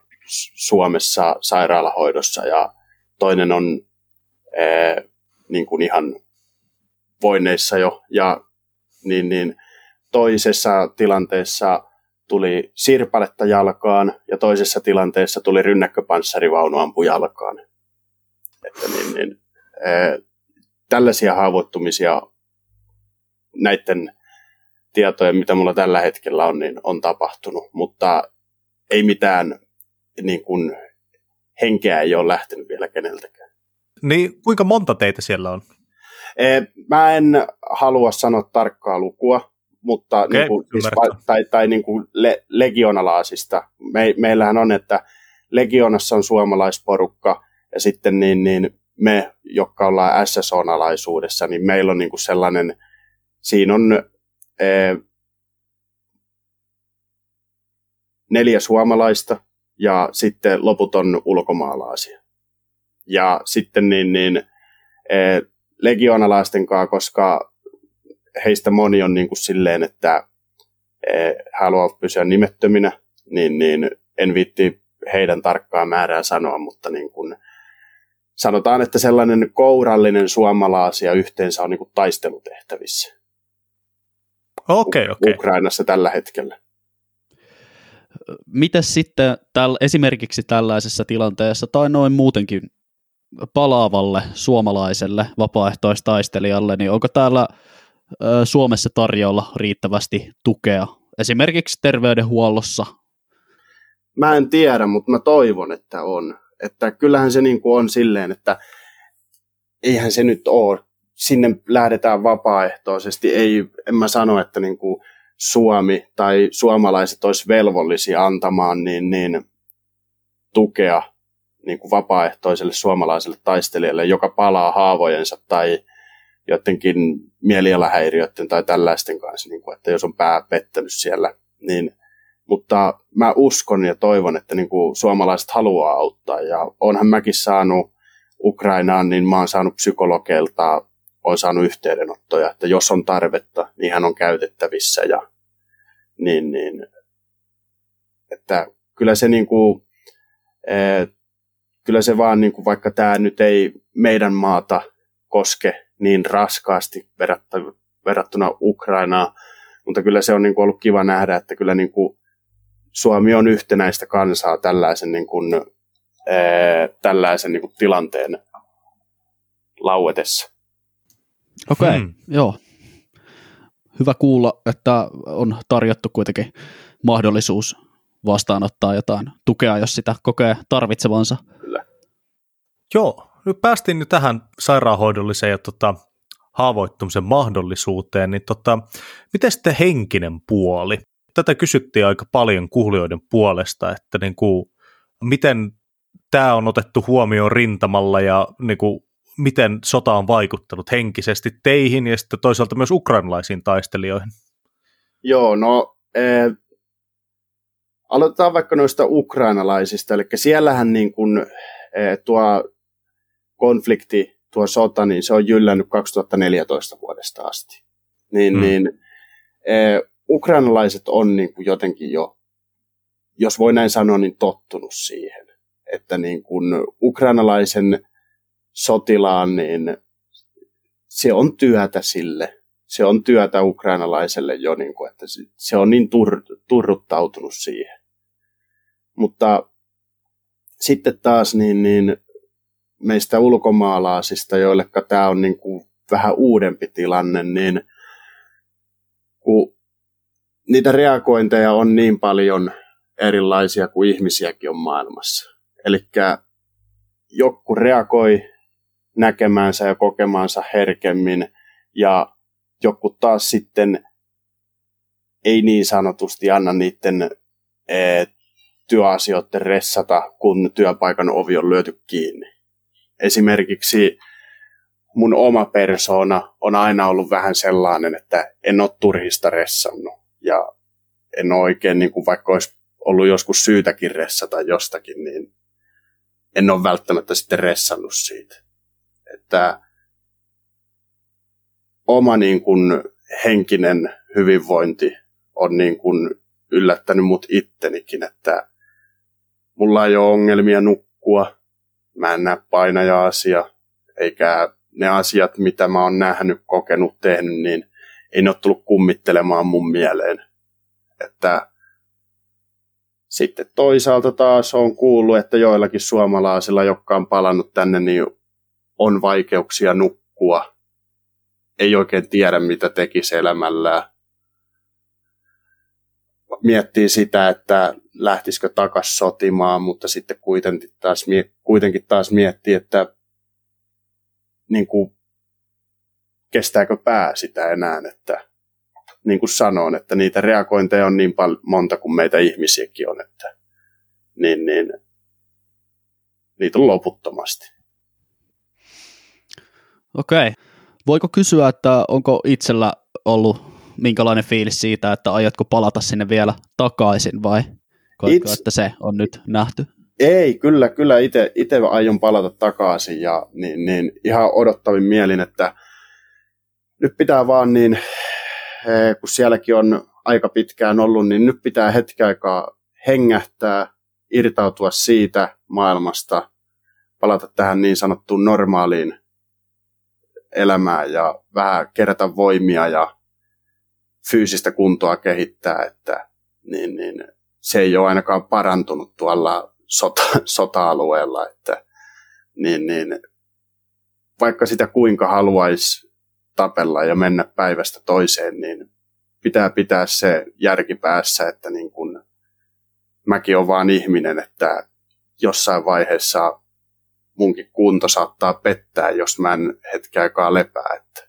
Suomessa sairaalahoidossa ja toinen on ää, niin kuin ihan voineissa jo ja niin, niin toisessa tilanteessa tuli sirpaletta jalkaan ja toisessa tilanteessa tuli rynnäkköpanssarivaunu ampu jalkaan. Että niin, niin, ää, tällaisia haavoittumisia näiden tietojen, mitä mulla tällä hetkellä on, niin on tapahtunut, mutta ei mitään niin kuin, henkeä ei ole lähtenyt vielä keneltäkään. Niin kuinka monta teitä siellä on? Mä en halua sanoa tarkkaa lukua, mutta okay, niin kuin, siis, tai, tai niin kuin le, legionalaisista. Me, meillähän on, että legionassa on suomalaisporukka ja sitten niin, niin me, jotka ollaan SSO-alaisuudessa, niin meillä on niin kuin sellainen, siinä on ee, neljä suomalaista ja sitten loput on ulkomaalaisia. Ja sitten niin, niin, ee, legionalaisten kanssa, koska heistä moni on niin kuin silleen, että he haluavat pysyä nimettöminä, niin, niin en viitti heidän tarkkaa määrää sanoa, mutta niin kuin, sanotaan, että sellainen kourallinen suomalaisia yhteensä on niin kuin taistelutehtävissä. Okei, okay, okei. Okay. Ukrainassa tällä hetkellä. Miten sitten täl, esimerkiksi tällaisessa tilanteessa tai noin muutenkin palaavalle suomalaiselle vapaaehtoistaistelijalle, niin onko täällä Suomessa tarjolla riittävästi tukea esimerkiksi terveydenhuollossa? Mä en tiedä, mutta mä toivon, että on. Että kyllähän se niin kuin on silleen, että eihän se nyt ole. Sinne lähdetään vapaaehtoisesti. Ei, en mä sano, että niin kuin Suomi tai suomalaiset olisi velvollisia antamaan niin, niin tukea niin kuin vapaaehtoiselle suomalaiselle taistelijalle, joka palaa haavojensa tai jotenkin mielialahäiriöiden tai tällaisten kanssa, niin kuin, että jos on pää pettänyt siellä, niin mutta mä uskon ja toivon, että niin kuin suomalaiset haluaa auttaa. Ja onhan mäkin saanut Ukrainaan, niin mä oon saanut psykologeilta, on saanut yhteydenottoja, että jos on tarvetta, niin hän on käytettävissä. Ja niin, niin että kyllä se niin kuin, eh, kyllä se vaan niin kuin, vaikka tämä nyt ei meidän maata koske niin raskaasti verrattuna Ukrainaan, mutta kyllä se on niin kuin, ollut kiva nähdä, että kyllä niin kuin, Suomi on yhtenäistä kansaa tällaisen, niin kuin, ää, tällaisen niin kuin tilanteen lauetessa. Okei, okay, hmm. joo. Hyvä kuulla, että on tarjottu kuitenkin mahdollisuus vastaanottaa jotain tukea, jos sitä kokee tarvitsevansa. Kyllä. Joo, nyt päästiin nyt tähän sairaanhoidolliseen ja tota, haavoittumisen mahdollisuuteen, niin tota, miten sitten henkinen puoli? tätä kysyttiin aika paljon kuulijoiden puolesta, että niin kuin, miten tämä on otettu huomioon rintamalla ja niin kuin, miten sota on vaikuttanut henkisesti teihin ja sitten toisaalta myös ukrainalaisiin taistelijoihin? Joo, no eh, aloitetaan vaikka noista ukrainalaisista, eli siellähän niin kuin, eh, tuo konflikti, tuo sota, niin se on jyllännyt 2014 vuodesta asti. Niin, hmm. niin eh, ukrainalaiset on niin kuin jotenkin jo, jos voi näin sanoa, niin tottunut siihen, että niin kuin ukrainalaisen sotilaan, niin se on työtä sille. Se on työtä ukrainalaiselle jo, niin kuin, että se on niin tur, turruttautunut siihen. Mutta sitten taas niin, niin meistä ulkomaalaisista, joille tämä on niin kuin vähän uudempi tilanne, niin kun niitä reagointeja on niin paljon erilaisia kuin ihmisiäkin on maailmassa. Eli joku reagoi näkemäänsä ja kokemaansa herkemmin ja joku taas sitten ei niin sanotusti anna niiden e, työasioiden ressata, kun työpaikan ovi on lyöty kiinni. Esimerkiksi mun oma persona on aina ollut vähän sellainen, että en ole turhista ressannut ja en ole oikein, niin kuin vaikka olisi ollut joskus syytäkin ressata jostakin, niin en ole välttämättä sitten ressannut siitä. Että oma niin kuin henkinen hyvinvointi on niin kuin yllättänyt mut ittenikin, että mulla ei ole ongelmia nukkua, mä en näe painaja-asia, eikä ne asiat, mitä mä oon nähnyt, kokenut, tehnyt, niin ei ne ole tullut kummittelemaan mun mieleen. Että sitten toisaalta taas on kuullut, että joillakin suomalaisilla, jotka on palannut tänne, niin on vaikeuksia nukkua. Ei oikein tiedä, mitä tekisi elämällään. Miettii sitä, että lähtisikö takas sotimaan, mutta sitten kuitenkin taas, kuitenkin taas miettii, että niin kuin kestääkö pää sitä enää, että niin kuin sanoin, että niitä reagointeja on niin paljon monta kuin meitä ihmisiäkin on, että niin, niin, niitä on loputtomasti. Okei. Voiko kysyä, että onko itsellä ollut minkälainen fiilis siitä, että aiotko palata sinne vielä takaisin vai koetko, It's... että se on nyt nähty? Ei, kyllä, kyllä itse aion palata takaisin ja niin, niin ihan odottavin mielin, että nyt pitää vaan niin, eh, kun sielläkin on aika pitkään ollut, niin nyt pitää hetki aikaa hengähtää, irtautua siitä maailmasta, palata tähän niin sanottuun normaaliin elämään ja vähän kerätä voimia ja fyysistä kuntoa kehittää, että niin, niin, se ei ole ainakaan parantunut tuolla sota, sota-alueella, että niin, niin, vaikka sitä kuinka haluaisi tapella ja mennä päivästä toiseen, niin pitää pitää se järki päässä, että niin kun, mäkin olen vaan ihminen, että jossain vaiheessa munkin kunto saattaa pettää, jos mä en hetken aikaa lepää. Että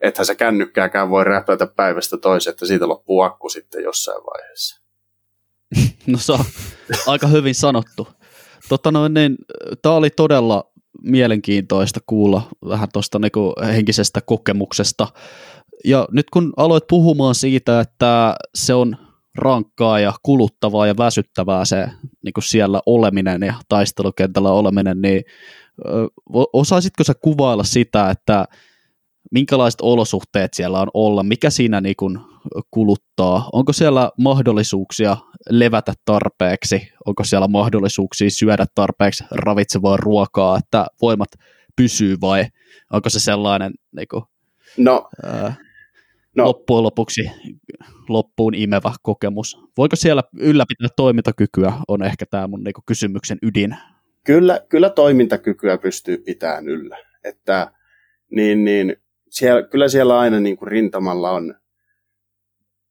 ethän se kännykkääkään voi räplätä päivästä toiseen, että siitä loppuu akku sitten jossain vaiheessa. No se on aika hyvin sanottu. Totta noin, niin, tämä oli todella mielenkiintoista kuulla vähän tuosta niinku henkisestä kokemuksesta. Ja nyt kun aloit puhumaan siitä, että se on rankkaa ja kuluttavaa ja väsyttävää se niin kuin siellä oleminen ja taistelukentällä oleminen, niin osaisitko sä kuvailla sitä, että minkälaiset olosuhteet siellä on olla, mikä siinä niin kuin kuluttaa, onko siellä mahdollisuuksia levätä tarpeeksi, onko siellä mahdollisuuksia syödä tarpeeksi ravitsevaa ruokaa, että voimat pysyy vai onko se sellainen niin kuin, no, ää, no. loppujen lopuksi loppuun imevä kokemus. Voiko siellä ylläpitää toimintakykyä, on ehkä tämä mun niin kysymyksen ydin. Kyllä, kyllä toimintakykyä pystyy pitämään yllä. Että, niin, niin, siellä, kyllä siellä aina niin kuin rintamalla on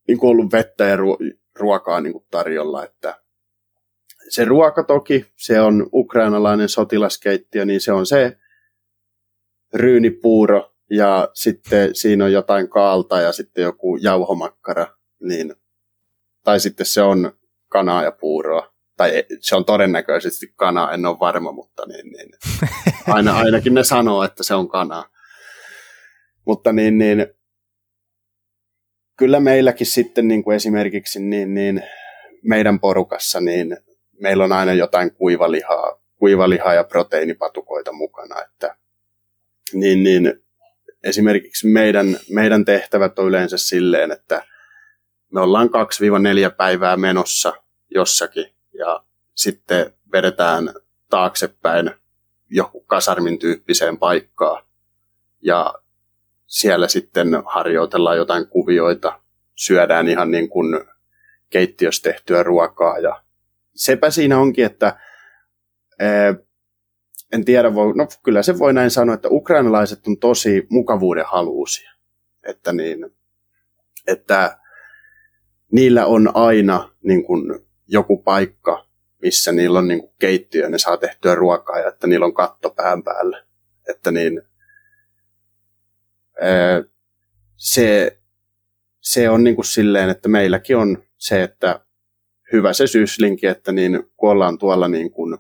niin kuin ollut vettä ja ruo- ruokaa niin kuin tarjolla. Että se ruoka toki, se on ukrainalainen sotilaskeittiö, niin se on se ryynipuuro ja sitten siinä on jotain kaalta ja sitten joku jauhomakkara, niin, tai sitten se on kanaa ja puuroa. Tai se on todennäköisesti kanaa, en ole varma, mutta niin, niin. Aina, ainakin ne sanoo, että se on kanaa. Mutta niin, niin, kyllä meilläkin sitten niin kuin esimerkiksi niin, niin meidän porukassa, niin meillä on aina jotain kuivalihaa, kuivalihaa ja proteiinipatukoita mukana, että niin, niin esimerkiksi meidän, meidän tehtävät on yleensä silleen, että me ollaan 2-4 päivää menossa jossakin ja sitten vedetään taaksepäin joku kasarmin tyyppiseen paikkaan ja siellä sitten harjoitellaan jotain kuvioita, syödään ihan niin kuin keittiössä tehtyä ruokaa ja sepä siinä onkin, että en tiedä, voi, no kyllä se voi näin sanoa, että ukrainalaiset on tosi mukavuuden haluusia. Että, niin, että niillä on aina niin kuin, joku paikka, missä niillä on niin kuin, keittiö, ne saa tehtyä ruokaa ja että niillä on katto pään päällä. Että niin, se, se on niin kuin silleen, että meilläkin on se, että hyvä se syyslinki, että niin, kun ollaan tuolla niin kuin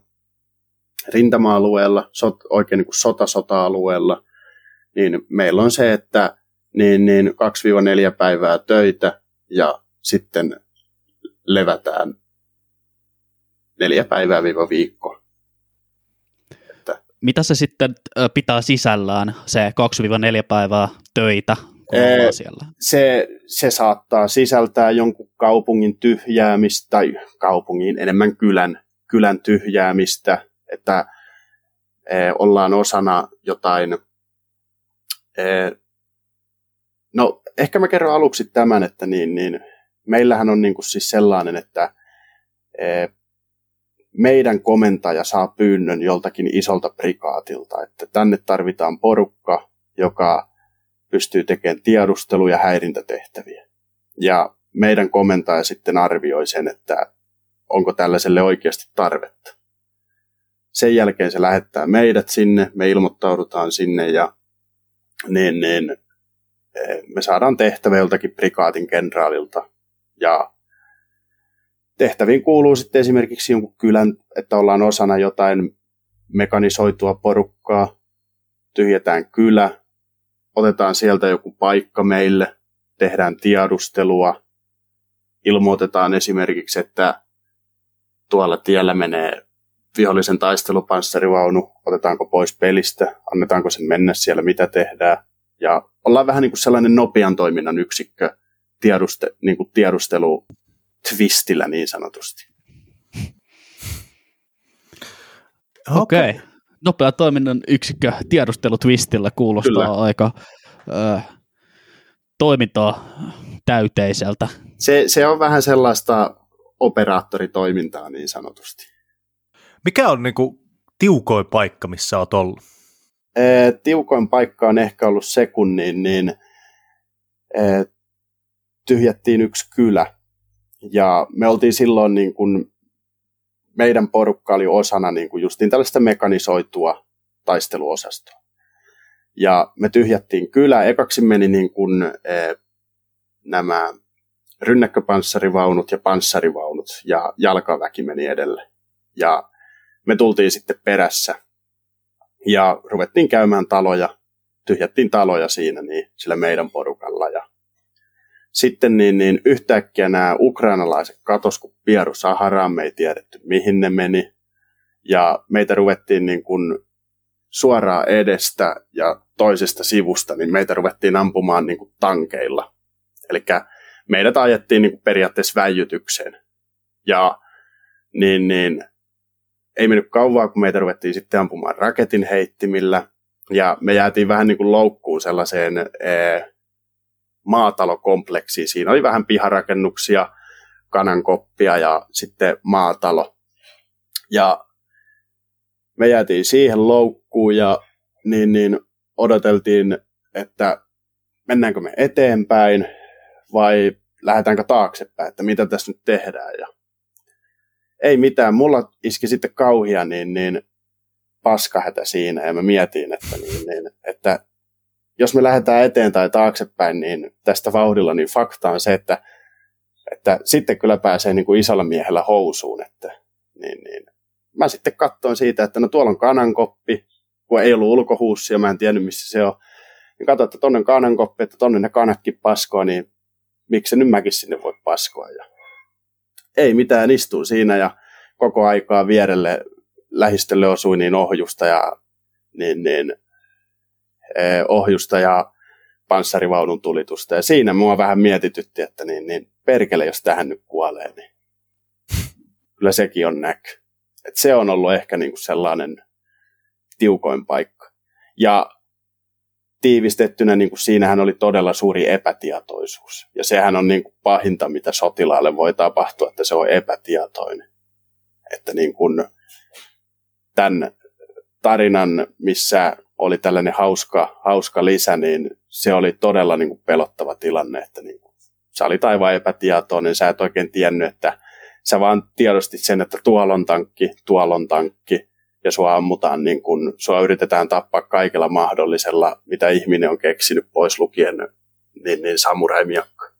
rintama-alueella, sot, oikein niin kuin sota-sota-alueella, niin meillä on se, että niin, niin 2-4 päivää töitä ja sitten levätään neljä päivää viikko. Mitä se sitten pitää sisällään, se 2-4 päivää töitä, kun ee, siellä? Se, se saattaa sisältää jonkun kaupungin tyhjäämistä, tai kaupungin enemmän kylän, kylän tyhjäämistä, että eh, ollaan osana jotain. Eh, no, ehkä mä kerron aluksi tämän, että niin, niin, meillähän on niin kuin siis sellainen, että eh, meidän komentaja saa pyynnön joltakin isolta prikaatilta, että tänne tarvitaan porukka, joka pystyy tekemään tiedustelu- ja häirintätehtäviä. Ja meidän komentaja sitten arvioi sen, että onko tällaiselle oikeasti tarvetta. Sen jälkeen se lähettää meidät sinne, me ilmoittaudutaan sinne ja niin, niin, eh, me saadaan tehtävä joltakin prikaatin kenraalilta. Ja tehtäviin kuuluu sitten esimerkiksi jonkun kylän, että ollaan osana jotain mekanisoitua porukkaa, tyhjätään kylä, otetaan sieltä joku paikka meille, tehdään tiedustelua, ilmoitetaan esimerkiksi, että tuolla tiellä menee vihollisen taistelupanssarivaunu, otetaanko pois pelistä, annetaanko sen mennä siellä, mitä tehdään. Ja ollaan vähän niin kuin sellainen nopean toiminnan yksikkö. Tieduste, niin kuin tiedustelu twistillä niin sanotusti. Okei. Okay. Nopea toiminnan yksikkö tiedustelutwistillä kuulostaa Kyllä. aika ö, toimintaa täyteiseltä. Se, se on vähän sellaista operaattoritoimintaa niin sanotusti. Mikä on niin kuin, tiukoin paikka, missä olet ollut? Ee, tiukoin paikka on ehkä ollut sekunnin, niin ee, tyhjättiin yksi kylä. Ja me oltiin silloin niin kuin, meidän porukka oli osana niin kuin justiin tällaista mekanisoitua taisteluosastoa. Ja me tyhjättiin kylä. Ekaksi meni niin kuin, ee, nämä rynnäkköpanssarivaunut ja panssarivaunut ja jalkaväki meni edelle. Ja me tultiin sitten perässä ja ruvettiin käymään taloja, tyhjättiin taloja siinä niin, sillä meidän porukalla ja sitten niin, niin yhtäkkiä nämä ukrainalaiset katos kun pieru Saharaan, me ei tiedetty mihin ne meni. Ja meitä ruvettiin niin kuin suoraan edestä ja toisesta sivusta, niin meitä ruvettiin ampumaan niin kuin tankeilla. Eli meidät ajettiin niin kuin periaatteessa väijytykseen. Ja niin, niin, ei mennyt kauaa, kun meitä ruvettiin sitten ampumaan raketin heittimillä. Ja me jäätiin vähän niin kuin loukkuun sellaiseen ee, maatalokompleksiin. Siinä oli vähän piharakennuksia, kanankoppia ja sitten maatalo. Ja me jäätiin siihen loukkuun ja niin, niin odoteltiin, että mennäänkö me eteenpäin vai lähdetäänkö taaksepäin, että mitä tässä nyt tehdään. Ja ei mitään, mulla iski sitten kauhia, niin, niin paskahätä siinä ja mä mietin, että, niin, niin, että jos me lähdetään eteen tai taaksepäin, niin tästä vauhdilla, niin fakta on se, että, että sitten kyllä pääsee niin kuin isolla miehellä housuun. Että, niin, niin. Mä sitten katsoin siitä, että no tuolla on kanankoppi, kun ei ollut ulkohuussia, mä en tiennyt missä se on. Niin katsoin, että tonne on kanankoppi, että tonne ne kanatkin paskoa, niin miksi nyt mäkin sinne voi paskoa. Ja ei mitään, istuu siinä ja koko aikaa vierelle lähistölle osui niin ohjusta ja niin, niin, ohjusta ja panssarivaunun tulitusta. Ja siinä mua vähän mietitytti, että niin, niin perkele, jos tähän nyt kuolee, niin kyllä sekin on näky. Et se on ollut ehkä niinku sellainen tiukoin paikka. Ja tiivistettynä niin kuin siinähän oli todella suuri epätietoisuus. Ja sehän on niin kuin pahinta, mitä sotilaalle voi tapahtua, että se on epätietoinen. Että niin kuin tämän tarinan, missä oli tällainen hauska, hauska lisä, niin se oli todella niin kuin pelottava tilanne, että niin kuin, sä olit aivan epätietoinen, sä et oikein tiennyt, että sä vaan tiedostit sen, että tuolla on tankki, tuolla on tankki, ja sua ammutaan, niin kun, sua yritetään tappaa kaikella mahdollisella, mitä ihminen on keksinyt pois lukien niin, niin samurai-miakka.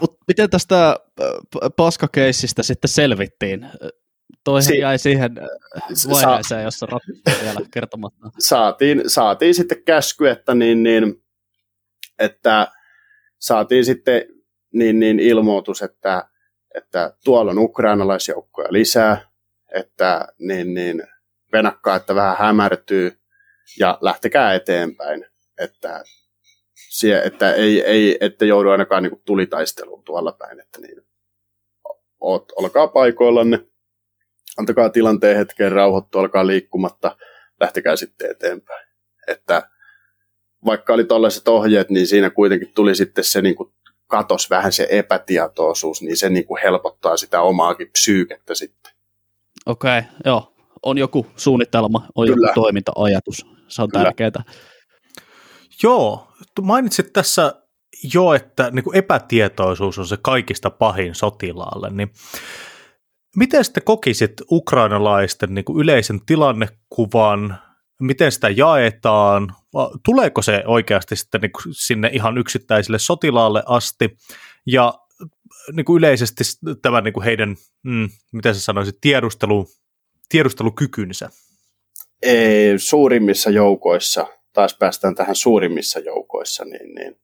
Mut miten tästä äh, paskakeissistä sitten selvittiin? Toihan si- jäi siihen äh, vaiheeseen, sa- jossa ratkaisu vielä kertomatta. Saatiin, saatiin sitten käsky, että, niin, niin, että saatiin sitten niin, niin ilmoitus, että, että tuolla on ukrainalaisjoukkoja lisää, että niin, niin venakkaa, että vähän hämärtyy ja lähtekää eteenpäin, että, sie, että ei, ei että joudu ainakaan niin tulitaisteluun tuolla päin, että niin, oot, olkaa paikoillanne, antakaa tilanteen hetken rauhoittua, olkaa liikkumatta, lähtekää sitten eteenpäin. Että vaikka oli tällaiset ohjeet, niin siinä kuitenkin tuli sitten se niin kuin katos vähän se epätietoisuus, niin se niin kuin helpottaa sitä omaakin psyykettä sitten. Okei, okay, joo. On joku suunnitelma, on Kyllä. joku toiminta-ajatus. Se on Kyllä. tärkeää. Joo, mainitsit tässä jo, että niin kuin epätietoisuus on se kaikista pahin sotilaalle, niin miten sitten kokisit ukrainalaisten niin kuin yleisen tilannekuvan, miten sitä jaetaan, tuleeko se oikeasti sitten niin kuin sinne ihan yksittäisille sotilaalle asti, ja niin kuin yleisesti tämä niin kuin heidän, mm, miten sä sanoisit, tiedustelu, tiedustelukykynsä? Ei, suurimmissa joukoissa, taas päästään tähän suurimmissa joukoissa, niin, niin.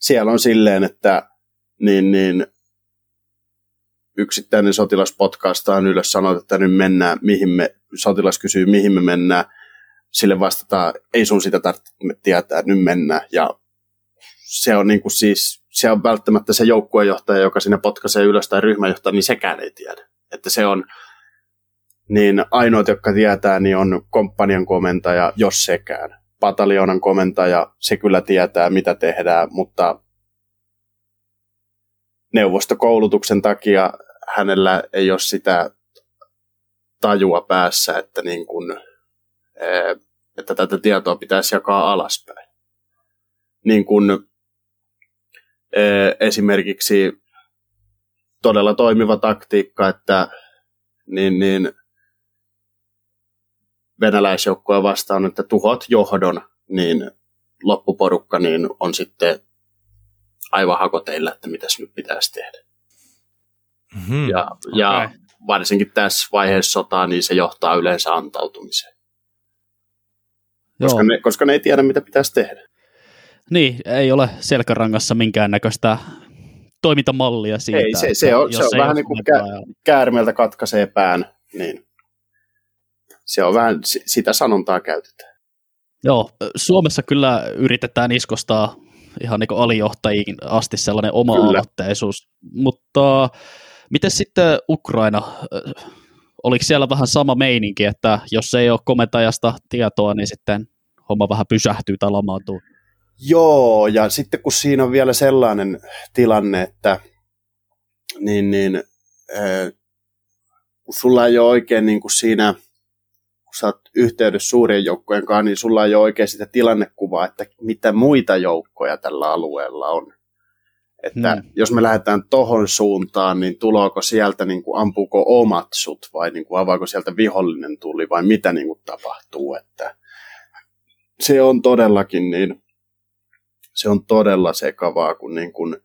Siellä on silleen, että niin, niin, yksittäinen sotilas podcastaan ylös, sanoo, että nyt mennään, mihin me, sotilas kysyy, mihin me mennään, sille vastataan, ei sun sitä tarvitse tietää, nyt mennään. Ja se on niin kuin siis, se on välttämättä se joukkuejohtaja, joka sinne potkaisee ylös tai ryhmäjohtaja, niin sekään ei tiedä. Että se on, niin ainoat, jotka tietää, niin on komppanian komentaja, jos sekään. Pataljoonan komentaja, se kyllä tietää, mitä tehdään, mutta neuvostokoulutuksen takia hänellä ei ole sitä tajua päässä, että, niin kuin, että tätä tietoa pitäisi jakaa alaspäin. Niin kuin esimerkiksi todella toimiva taktiikka, että niin, niin venäläisjoukkoja vastaan, että tuhot johdon, niin loppuporukka niin on sitten aivan hakoteilla, että mitäs nyt pitäisi tehdä. Mm-hmm. Ja, okay. ja varsinkin tässä vaiheessa sotaa, niin se johtaa yleensä antautumiseen. Koska ne, koska ne ei tiedä, mitä pitäisi tehdä. Niin, ei ole selkärangassa minkäännäköistä toimintamallia siitä. Ei, se, se on, se on vähän niin kuin kä- käärmeeltä katkaisee pään, niin se on vähän, sitä sanontaa käytetään. Joo, Suomessa kyllä yritetään iskostaa ihan niin alijohtajiin asti sellainen oma aloitteisuus, mutta miten sitten Ukraina, oliko siellä vähän sama meininki, että jos ei ole komentajasta tietoa, niin sitten homma vähän pysähtyy tai lamaantuu? Joo, ja sitten kun siinä on vielä sellainen tilanne, että niin, niin, äh, kun sulla ei ole oikein niin kuin siinä, kun sä oot yhteydessä suurien joukkojen kanssa, niin sulla ei ole oikein sitä tilannekuvaa, että mitä muita joukkoja tällä alueella on. Että hmm. jos me lähdetään tohon suuntaan, niin tuloako sieltä, niin kuin, ampuuko omat sut vai niin kuin, avaako sieltä vihollinen tuli vai mitä niin kuin, tapahtuu. Että se on todellakin niin, se on todella sekavaa, kun niin kuin,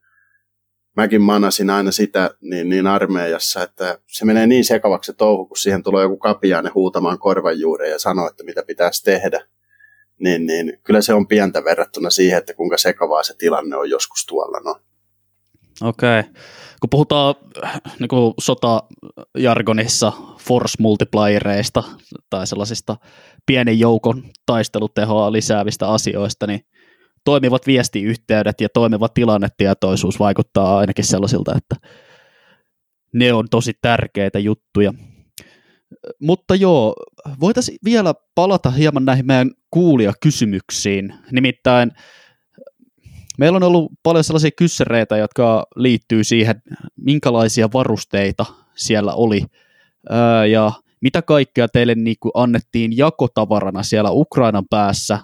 mäkin manasin aina sitä niin, niin armeijassa, että se menee niin sekavaksi se touhu, kun siihen tulee joku kapiainen huutamaan korvan juureen ja sanoo, että mitä pitäisi tehdä. Niin, niin kyllä se on pientä verrattuna siihen, että kuinka sekavaa se tilanne on joskus tuolla. No. Okei. Okay. Kun puhutaan niin kuin sotajargonissa force multipliereista tai sellaisista pienen joukon taistelutehoa lisäävistä asioista, niin toimivat viestiyhteydet ja toimiva tilannetietoisuus vaikuttaa ainakin sellaisilta, että ne on tosi tärkeitä juttuja. Mutta joo, voitaisiin vielä palata hieman näihin meidän kuulijakysymyksiin. Nimittäin meillä on ollut paljon sellaisia kyssäreitä, jotka liittyy siihen, minkälaisia varusteita siellä oli ja mitä kaikkea teille niin kuin annettiin jakotavarana siellä Ukrainan päässä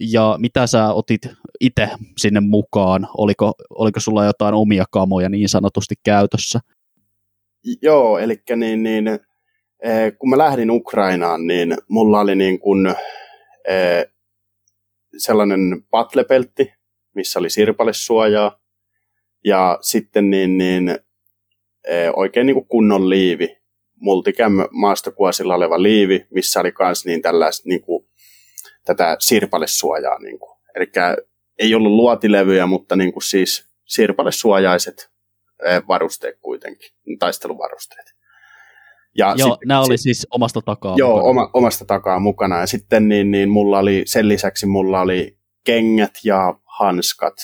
ja mitä sä otit itse sinne mukaan? Oliko, oliko sulla jotain omia kamoja niin sanotusti käytössä? Joo, eli niin, niin, eh, kun mä lähdin Ukrainaan, niin mulla oli niin kuin, eh, sellainen patlepeltti, missä oli sirpalesuojaa, ja sitten niin, niin, eh, oikein niin kunnon liivi, multicam maastokuosilla oleva liivi, missä oli myös niin tällaiset niin kuin tätä sirpalesuojaa. Niin kuin. Eli ei ollut luotilevyjä, mutta niin kuin siis sirpalesuojaiset varusteet kuitenkin, taisteluvarusteet. Ja joo, sitten, nämä oli siis omasta takaa Joo, mukana. Oma, omasta takaa mukana. Ja sitten niin, niin mulla oli, sen lisäksi mulla oli kengät ja hanskat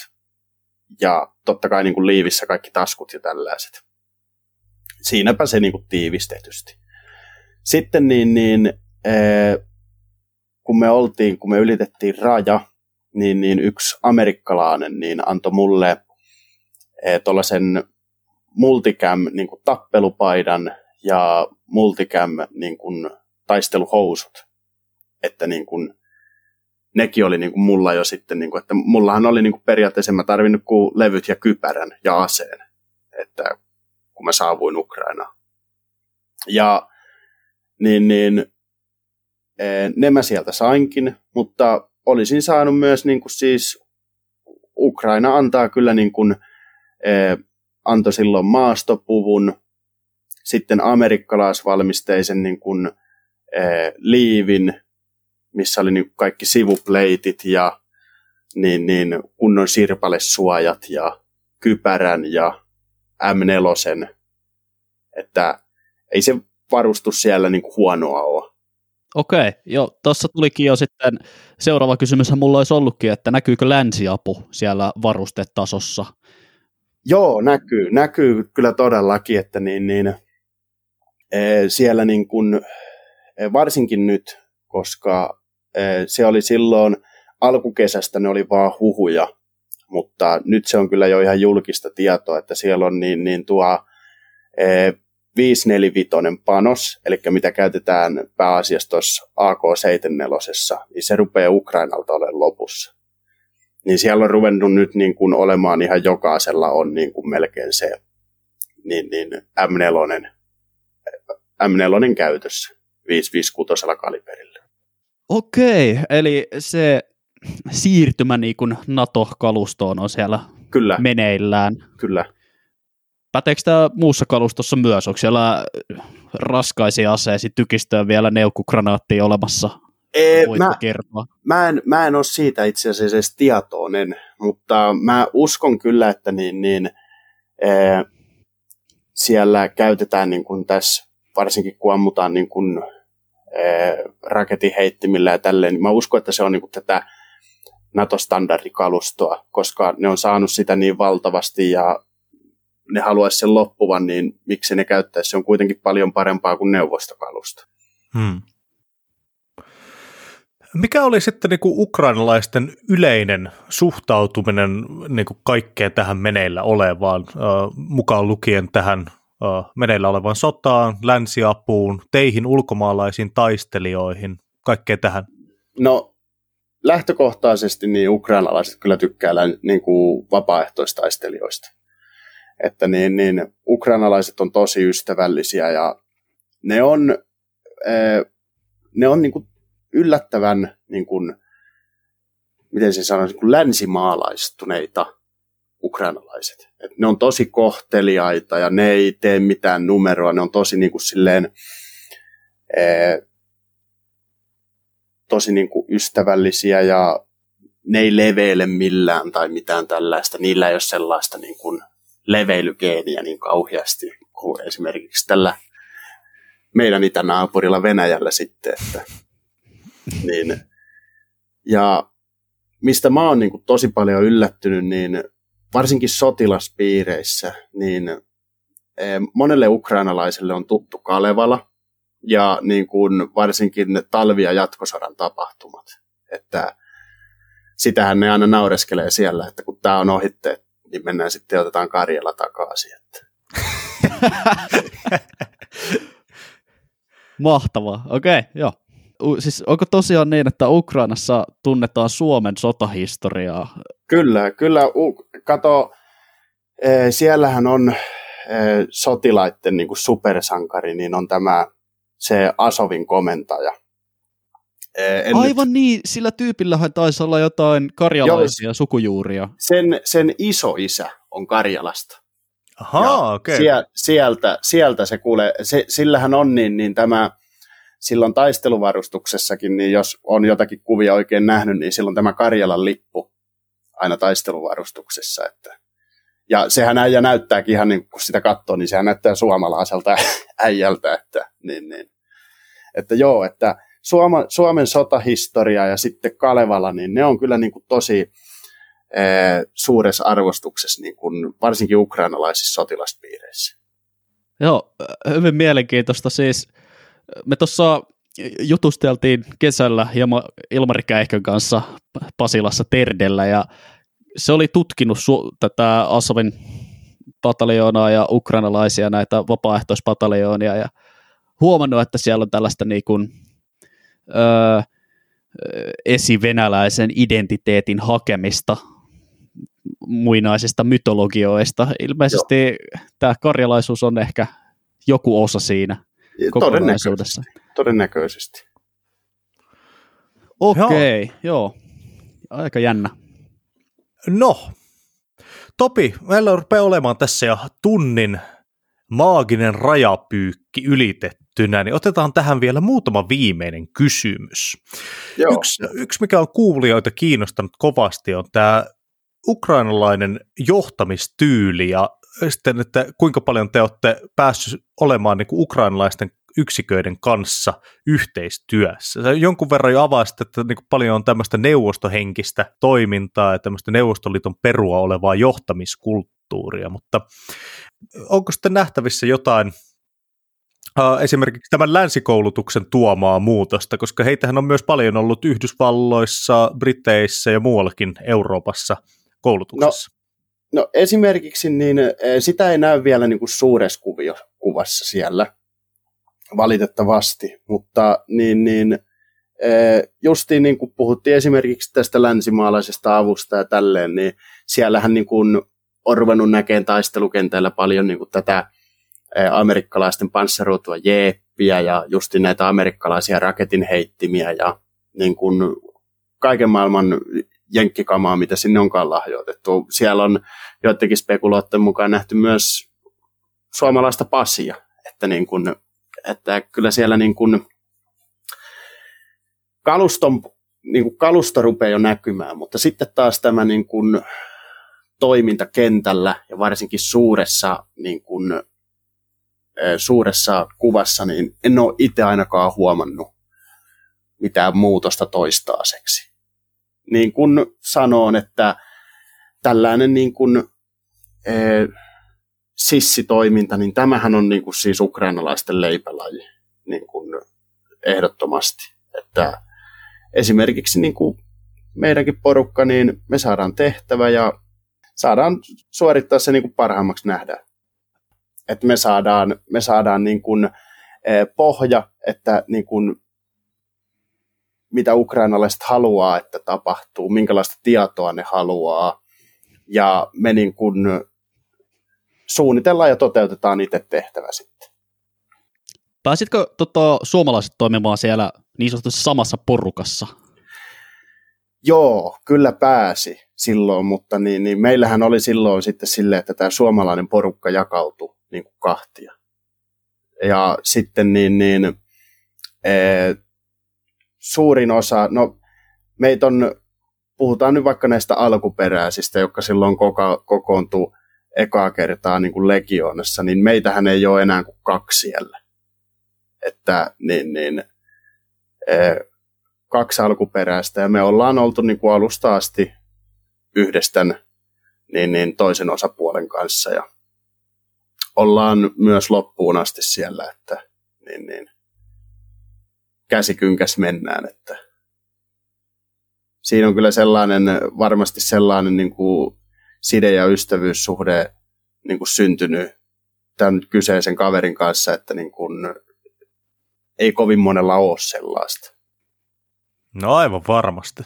ja totta kai niin kuin liivissä kaikki taskut ja tällaiset. Siinäpä se niin kuin tiivistetysti. Sitten niin, niin kun me oltiin, kun me ylitettiin raja, niin, niin yksi amerikkalainen niin antoi mulle eh, tuollaisen multicam niin kuin tappelupaidan ja multicam niin kuin taisteluhousut. Että niin kuin, nekin oli niin kuin mulla jo sitten, niin kuin, että mullahan oli niin kuin periaatteessa, mä tarvinnut kuin levyt ja kypärän ja aseen, että kun mä saavuin Ukrainaan. Ja niin, niin ne mä sieltä sainkin, mutta olisin saanut myös niin kuin siis, Ukraina antaa kyllä niin kuin, antoi silloin maastopuvun, sitten amerikkalaisvalmisteisen niin kuin, liivin, missä oli niin kuin kaikki sivupleitit ja niin, niin kunnon sirpalesuojat ja kypärän ja M4 Että ei se varustus siellä niin kuin huonoa ole. Okei, joo, tuossa tulikin jo sitten, seuraava kysymys mulla olisi ollutkin, että näkyykö länsiapu siellä varustetasossa? Joo, näkyy, näkyy kyllä todellakin, että niin, niin, e, siellä niin kuin, e, varsinkin nyt, koska e, se oli silloin alkukesästä, ne oli vaan huhuja, mutta nyt se on kyllä jo ihan julkista tietoa, että siellä on niin, niin tuo 545 panos, eli mitä käytetään pääasiassa tuossa AK-74, niin se rupeaa Ukrainalta olemaan lopussa. Niin siellä on ruvennut nyt niin kuin olemaan ihan jokaisella on niin kuin melkein se niin, niin M4, M4 käytössä 556 kaliberillä. Okei, eli se siirtymä niin kuin NATO-kalustoon on siellä Kyllä. meneillään. Kyllä. Päteekö tämä muussa kalustossa myös? Onko siellä raskaisia aseisia tykistöä vielä neukukranaattia olemassa? Ee, Voitko mä, kertoa? mä, en, mä en ole siitä itse asiassa edes tietoinen, mutta mä uskon kyllä, että niin, niin, ee, siellä käytetään niin kuin tässä, varsinkin kun ammutaan niin kuin, ee, raketiheittimillä ja tälleen, niin mä uskon, että se on niin kuin tätä NATO-standardikalustoa, koska ne on saanut sitä niin valtavasti ja ne haluaisi sen loppuvan, niin miksi ne käyttäisi? Se on kuitenkin paljon parempaa kuin neuvostokalusta. Hmm. Mikä oli sitten niin kuin ukrainalaisten yleinen suhtautuminen niin kuin kaikkeen tähän meneillä olevaan, äh, mukaan lukien tähän äh, meneillä olevaan sotaan, länsiapuun, teihin ulkomaalaisiin taistelijoihin, kaikkeen tähän? No lähtökohtaisesti niin ukrainalaiset kyllä tykkää niin kuin vapaaehtoistaistelijoista. Että niin, niin ukrainalaiset on tosi ystävällisiä ja ne on, ne on niin kuin yllättävän, niin kuin, miten se sanoisi, niin kuin länsimaalaistuneita ukrainalaiset. Et ne on tosi kohteliaita ja ne ei tee mitään numeroa, ne on tosi niin kuin silleen, tosi niin kuin ystävällisiä ja ne ei leveile millään tai mitään tällaista. Niillä ei ole sellaista niin kuin leveilygeeniä niin kauheasti kuin esimerkiksi tällä meidän itänaapurilla Venäjällä sitten. Että, niin, ja mistä mä oon niin kuin tosi paljon yllättynyt, niin varsinkin sotilaspiireissä, niin eh, monelle ukrainalaiselle on tuttu Kalevala, ja niin kuin varsinkin ne talvi- ja jatkosodan tapahtumat. Että sitähän ne aina naureskelee siellä, että kun tämä on ohitte, niin mennään sitten ja otetaan Karjala takaisin. Että. Mahtavaa, okei, okay, joo. U- siis onko tosiaan niin, että Ukrainassa tunnetaan Suomen sotahistoriaa? Kyllä, kyllä. U- kato, e, siellähän on e, sotilaiden niin kuin supersankari, niin on tämä se Asovin komentaja. En Aivan nyt... niin, sillä tyypillähän taisi olla jotain karjalaisia Joo, sukujuuria. Sen, sen isoisä on Karjalasta. Ahaa, okei. Okay. Sie, sieltä, sieltä se kuulee, se, sillähän on niin, niin tämä, silloin taisteluvarustuksessakin, niin jos on jotakin kuvia oikein nähnyt, niin silloin tämä Karjalan lippu aina taisteluvarustuksessa. Että. Ja sehän äijä näyttääkin ihan niin, kun sitä katsoo, niin sehän näyttää suomalaiselta äijältä. Että, niin, niin. että joo, että Suoma, Suomen sotahistoria ja sitten Kalevala, niin ne on kyllä niin kuin tosi e, suuressa arvostuksessa, niin kuin, varsinkin ukrainalaisissa sotilaspiireissä. Joo, hyvin mielenkiintoista. Siis me tuossa jutusteltiin kesällä Ilmari Käihkön kanssa Pasilassa Terdellä ja se oli tutkinut su- tätä Asovin pataljoonaa ja ukrainalaisia näitä vapaaehtoispataljoonia ja huomannut, että siellä on tällaista niin kuin, öö, esivenäläisen identiteetin hakemista muinaisista mytologioista. Ilmeisesti Joo. tämä karjalaisuus on ehkä joku osa siinä kokonaisuudessa. Todennäköisesti. Todennäköisesti. Okei, okay, joo. joo. Aika jännä. No, Topi, meillä rupeaa olemaan tässä jo tunnin maaginen rajapyykki ylitettynä, niin otetaan tähän vielä muutama viimeinen kysymys. Joo. Yksi, yksi, mikä on kuulijoita kiinnostanut kovasti, on tämä ukrainalainen johtamistyyli ja sitten, että kuinka paljon te olette päässyt olemaan niin kuin ukrainalaisten yksiköiden kanssa yhteistyössä. Sä jonkun verran jo avasit, että niin kuin paljon on tämmöistä neuvostohenkistä toimintaa ja tämmöistä Neuvostoliiton perua olevaa johtamiskulttuuria, mutta onko sitten nähtävissä jotain esimerkiksi tämän länsikoulutuksen tuomaa muutosta, koska heitähän on myös paljon ollut Yhdysvalloissa, Briteissä ja muuallakin Euroopassa koulutuksessa. No, no esimerkiksi niin sitä ei näy vielä niin kuin suuressa kuvio, kuvassa siellä, valitettavasti, mutta niin, niin, justiin niin kuin puhuttiin esimerkiksi tästä länsimaalaisesta avusta ja tälleen, niin siellähän niin kuin on ruvennut näkemään taistelukentällä paljon niin kuin tätä amerikkalaisten panssaruutua jeeppiä ja justi näitä amerikkalaisia raketinheittimiä ja niin kuin kaiken maailman jenkkikamaa, mitä sinne onkaan lahjoitettu. Siellä on joidenkin spekuloiden mukaan nähty myös suomalaista passia, että, niin kuin, että kyllä siellä niin kuin kaluston, niin kuin kalusto rupeaa jo näkymään, mutta sitten taas tämä niin kuin toiminta kentällä ja varsinkin suuressa niin kuin suuressa kuvassa, niin en ole itse ainakaan huomannut mitään muutosta toistaiseksi. Niin kuin sanoin, että tällainen niin kuin, e, sissitoiminta, niin tämähän on niin kuin siis ukrainalaisten leipälaji niin kuin ehdottomasti. Että esimerkiksi niin kuin meidänkin porukka, niin me saadaan tehtävä ja saadaan suorittaa se niin kuin parhaimmaksi nähdään että me saadaan, me saadaan niin kuin, eh, pohja, että niin kuin, mitä ukrainalaiset haluaa, että tapahtuu, minkälaista tietoa ne haluaa, ja me niin kuin suunnitellaan ja toteutetaan itse tehtävä sitten. Pääsitkö tota, suomalaiset toimimaan siellä niin sanotusti samassa porukassa? Joo, kyllä pääsi silloin, mutta niin, niin meillähän oli silloin sitten silleen, että tämä suomalainen porukka jakautui niin kuin kahtia. Ja sitten niin, niin e, suurin osa, no meitä on, puhutaan nyt vaikka näistä alkuperäisistä, jotka silloin koko, kokoontuu ekaa kertaa niin kuin legioonassa, niin meitähän ei ole enää kuin kaksi siellä. Että niin, niin, e, kaksi alkuperäistä, ja me ollaan oltu niin kuin alusta asti yhdestän niin, niin toisen osapuolen kanssa, ja ollaan myös loppuun asti siellä, että niin, niin, käsikynkäs mennään, että siinä on kyllä sellainen, varmasti sellainen niin kuin side- ja ystävyyssuhde niin kuin syntynyt tämän kyseisen kaverin kanssa, että niin kuin, ei kovin monella ole sellaista. No aivan varmasti.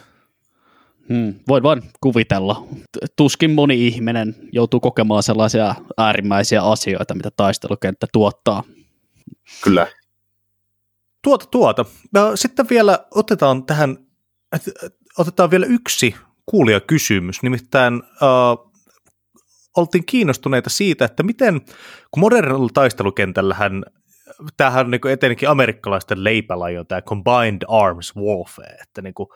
Hmm, voin vain kuvitella. Tuskin moni ihminen joutuu kokemaan sellaisia äärimmäisiä asioita, mitä taistelukenttä tuottaa. Kyllä. Tuota, tuota. Sitten vielä otetaan tähän, otetaan vielä yksi kuulijakysymys, nimittäin äh, oltiin kiinnostuneita siitä, että miten, kun modernilla taistelukentällähän tämähän on niin etenkin amerikkalaisten leipälaji on tämä Combined Arms Warfare, että niin kuin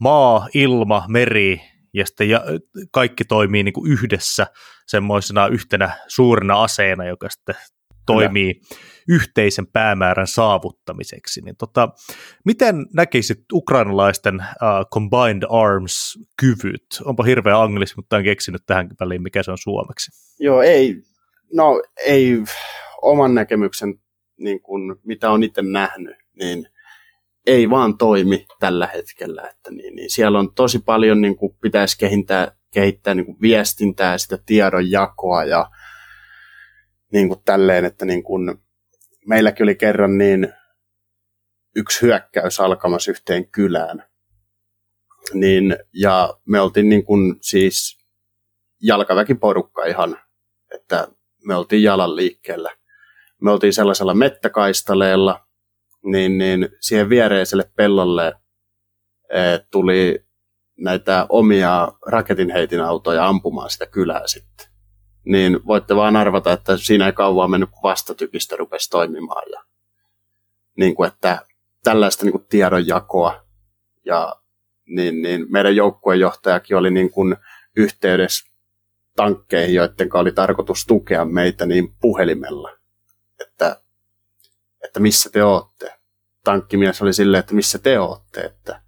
maa, ilma, meri ja sitten ja kaikki toimii niin kuin yhdessä semmoisena yhtenä suurena aseena, joka sitten toimii Kyllä. yhteisen päämäärän saavuttamiseksi. Niin tota, miten näkisit ukrainalaisten uh, combined arms-kyvyt? Onpa hirveä anglis, mutta en keksinyt tähän väliin, mikä se on suomeksi. Joo, ei, no ei oman näkemyksen, niin kuin, mitä on itse nähnyt, niin – ei vaan toimi tällä hetkellä. Että niin, niin siellä on tosi paljon, niin kuin pitäisi kehittää, kehittää niin kuin viestintää, sitä tiedonjakoa ja niin kuin tälleen, että niin kuin, meilläkin oli kerran niin yksi hyökkäys alkamassa yhteen kylään. Niin, ja me oltiin niin kuin siis jalkaväkiporukka ihan, että me oltiin jalan liikkeellä. Me oltiin sellaisella mettäkaistaleella, niin, niin siihen viereiselle pellolle e, tuli näitä omia raketinheitin autoja ampumaan sitä kylää sitten. Niin voitte vaan arvata, että siinä ei kauan mennyt, kun vastatykistä rupesi toimimaan. Ja, niin kuin, että tällaista niin kuin tiedonjakoa. Ja niin, niin meidän joukkueenjohtajakin oli niin kuin yhteydessä tankkeihin, joiden oli tarkoitus tukea meitä niin puhelimella, että missä te ootte. Tankkimies oli silleen, että missä te ootte, että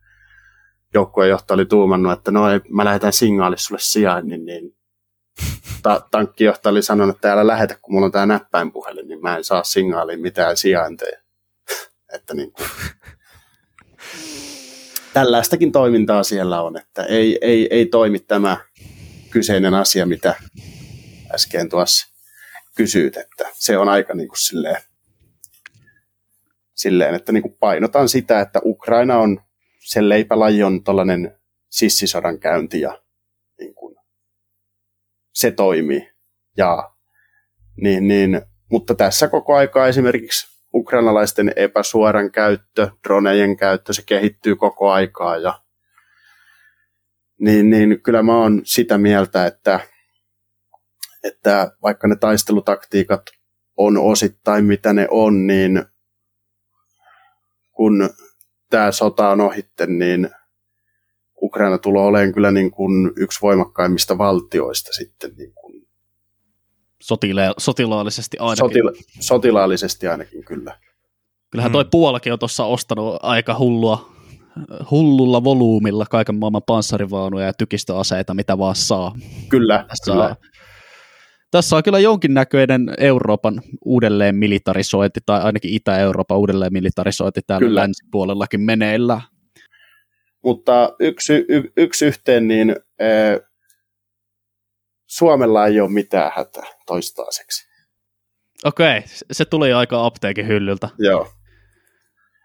joukkueenjohtaja oli tuumannut, että no ei, mä lähetän signaalissa sulle sijainnin, niin ta- tankkijohtaja oli sanonut, että älä lähetä, kun mulla on tämä näppäinpuhelin, niin mä en saa signaaliin mitään sijainteja. että niin kuin, tällaistakin toimintaa siellä on, että ei, ei, ei toimi tämä kyseinen asia, mitä äsken tuossa kysyit, että se on aika niin kuin silleen, silleen, että niin kuin painotan sitä, että Ukraina on, sen leipälaji on tällainen sissisodan käynti ja niin kuin, se toimii. Ja, niin, niin, mutta tässä koko aikaa esimerkiksi ukrainalaisten epäsuoran käyttö, dronejen käyttö, se kehittyy koko aikaa ja niin, niin kyllä mä oon sitä mieltä, että, että vaikka ne taistelutaktiikat on osittain mitä ne on, niin kun tämä sota on ohitte, niin Ukraina tulee olemaan kyllä niin kuin yksi voimakkaimmista valtioista sitten niin kuin Sotile- sotilaallisesti ainakin. Sotila- sotilaallisesti ainakin kyllä. Kyllähän toi mm. Puolakin on tuossa ostanut aika hullua, hullulla volyymilla kaiken maailman panssarivaunuja ja tykistöaseita, mitä vaan saa. Kyllä, tässä kyllä. Tässä on kyllä jonkinnäköinen Euroopan uudelleen militarisointi, tai ainakin Itä-Euroopan uudelleen militarisointi täällä kyllä. länsipuolellakin meneillä. Mutta yksi, y, yksi yhteen, niin e, Suomella ei ole mitään hätää toistaiseksi. Okei, se tuli aika apteekin hyllyltä. Joo.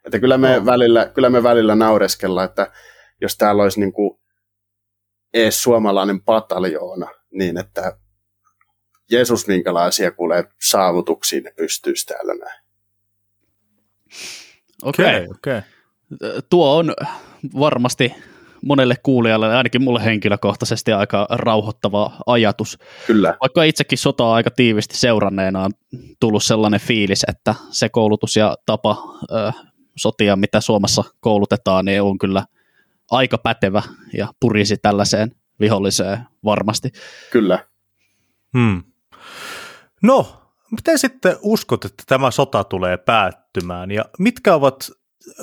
Että kyllä me, no. välillä, kyllä me välillä naureskellaan, että jos täällä olisi niin kuin ees suomalainen pataljoona, niin että Jeesus minkälaisia kuulee saavutuksiin ne pystyisi täällä näin. Okei, okay. okay. Tuo on varmasti monelle kuulijalle, ainakin mulle henkilökohtaisesti aika rauhoittava ajatus. Kyllä. Vaikka itsekin sotaa aika tiivisti seuranneena on tullut sellainen fiilis, että se koulutus ja tapa ö, sotia, mitä Suomessa koulutetaan, niin on kyllä aika pätevä ja purisi tällaiseen viholliseen varmasti. Kyllä. Hmm. No, miten sitten uskot, että tämä sota tulee päättymään ja mitkä ovat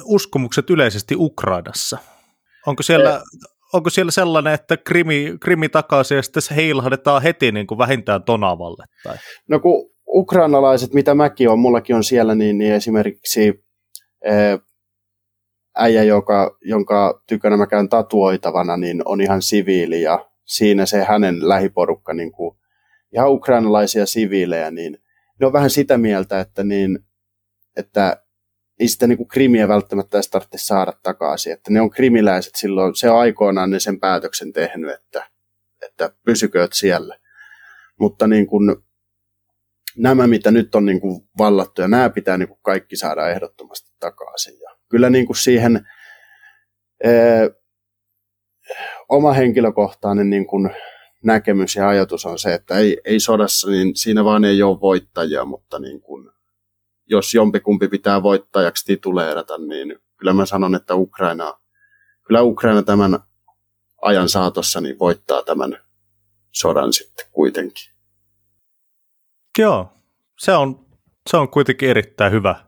uskomukset yleisesti Ukrainassa? Onko siellä, onko siellä sellainen, että krimi, krimi takaisin ja sitten se heilahdetaan heti niin kuin vähintään Tonavalle? Tai? No kun ukrainalaiset, mitä mäkin on, mullakin on siellä, niin, niin esimerkiksi äijä, joka, jonka tykönä mä käyn tatuoitavana, niin on ihan siviili ja siinä se hänen lähiporukka, niin kuin, ihan ukrainalaisia siviilejä, niin ne on vähän sitä mieltä, että, niin, että ei sitä niin kuin krimiä välttämättä edes tarvitse saada takaisin. Että ne on krimiläiset silloin, se on aikoinaan ne sen päätöksen tehnyt, että, että pysykööt siellä. Mutta niin kuin, nämä, mitä nyt on niin kuin vallattu, ja nämä pitää niin kuin kaikki saada ehdottomasti takaisin. Ja kyllä niin kuin siihen ee, oma henkilökohtainen niin kuin näkemys ja ajatus on se, että ei, ei sodassa, niin siinä vaan ei ole voittajia, mutta niin kuin jos jompikumpi pitää voittajaksi tituleerata, niin kyllä mä sanon, että Ukraina, kyllä Ukraina tämän ajan saatossa niin voittaa tämän sodan sitten kuitenkin. Joo, se on, se on kuitenkin erittäin hyvä,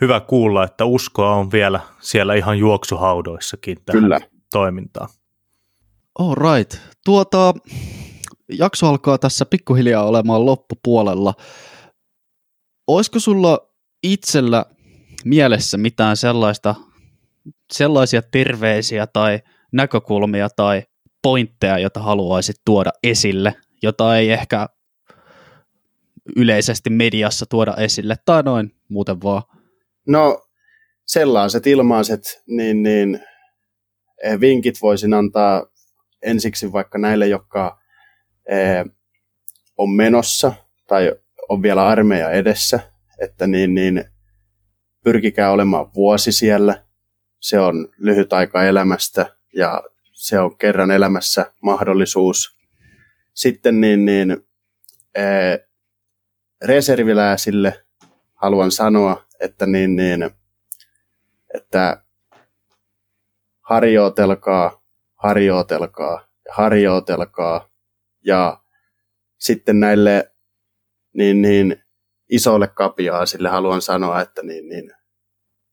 hyvä kuulla, että uskoa on vielä siellä ihan juoksuhaudoissakin tähän Kyllä. toimintaan. All right. Tuota, jakso alkaa tässä pikkuhiljaa olemaan loppupuolella olisiko sulla itsellä mielessä mitään sellaista, sellaisia terveisiä tai näkökulmia tai pointteja, joita haluaisit tuoda esille, jota ei ehkä yleisesti mediassa tuoda esille, tai noin muuten vaan? No sellaiset ilmaiset, niin, niin eh, vinkit voisin antaa ensiksi vaikka näille, jotka eh, on menossa tai on vielä armeija edessä, että niin, niin pyrkikää olemaan vuosi siellä. Se on lyhyt aika elämästä ja se on kerran elämässä mahdollisuus. Sitten niin, niin ee, reserviläisille haluan sanoa, että, niin, niin, että harjoitelkaa, harjoitelkaa ja harjoitelkaa ja sitten näille niin, niin isolle kapiaasille haluan sanoa, että niin, niin,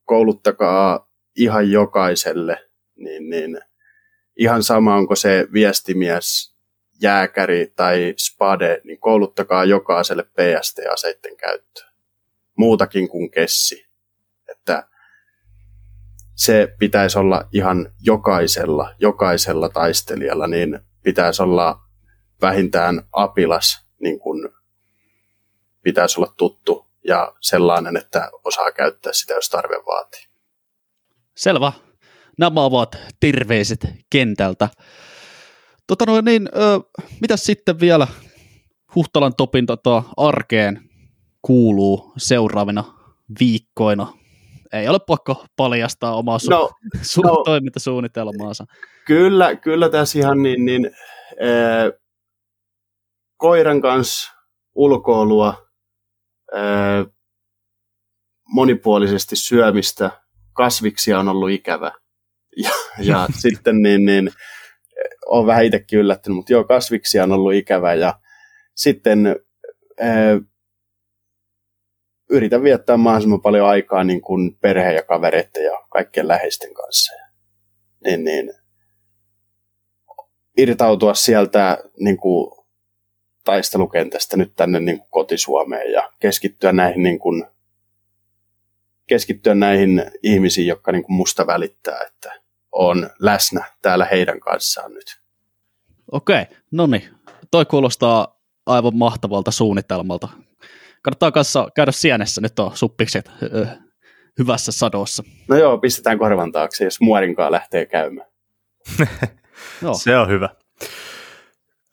kouluttakaa ihan jokaiselle, niin, niin ihan sama onko se viestimies, jääkäri tai spade, niin kouluttakaa jokaiselle PST-aseiden käyttöön. Muutakin kuin kessi. Se pitäisi olla ihan jokaisella, jokaisella taistelijalla, niin pitäisi olla vähintään apilas, niin kuin pitäisi olla tuttu ja sellainen, että osaa käyttää sitä, jos tarve vaatii. Selvä. Nämä ovat terveiset kentältä. Tota noin, niin, ö, mitä sitten vielä Huhtalan topin tota, arkeen kuuluu seuraavina viikkoina? Ei ole pakko paljastaa omaa su- no, su- no, toimintasuunnitelmaansa. Kyllä, kyllä tässä ihan niin, niin äh, koiran kanssa ulkoilua, äh, monipuolisesti syömistä, kasviksia on ollut ikävä. Ja, ja sitten niin, niin, olen vähän itsekin yllättynyt, mutta joo, kasviksia on ollut ikävä ja sitten äh, yritän viettää mahdollisimman paljon aikaa niin kuin perheen ja kavereiden ja kaikkien läheisten kanssa. Niin, niin, irtautua sieltä niin kuin, taistelukentästä nyt tänne niin kuin kotisuomeen ja keskittyä näihin, niin kuin, keskittyä näihin ihmisiin, jotka niin kuin musta välittää, että on läsnä täällä heidän kanssaan nyt. Okei, no niin. Toi kuulostaa aivan mahtavalta suunnitelmalta. Kannattaa kanssa käydä sienessä, nyt on suppikset hyvässä sadossa. No joo, pistetään korvan taakse, jos muorinkaan lähtee käymään. Joo. Se on hyvä.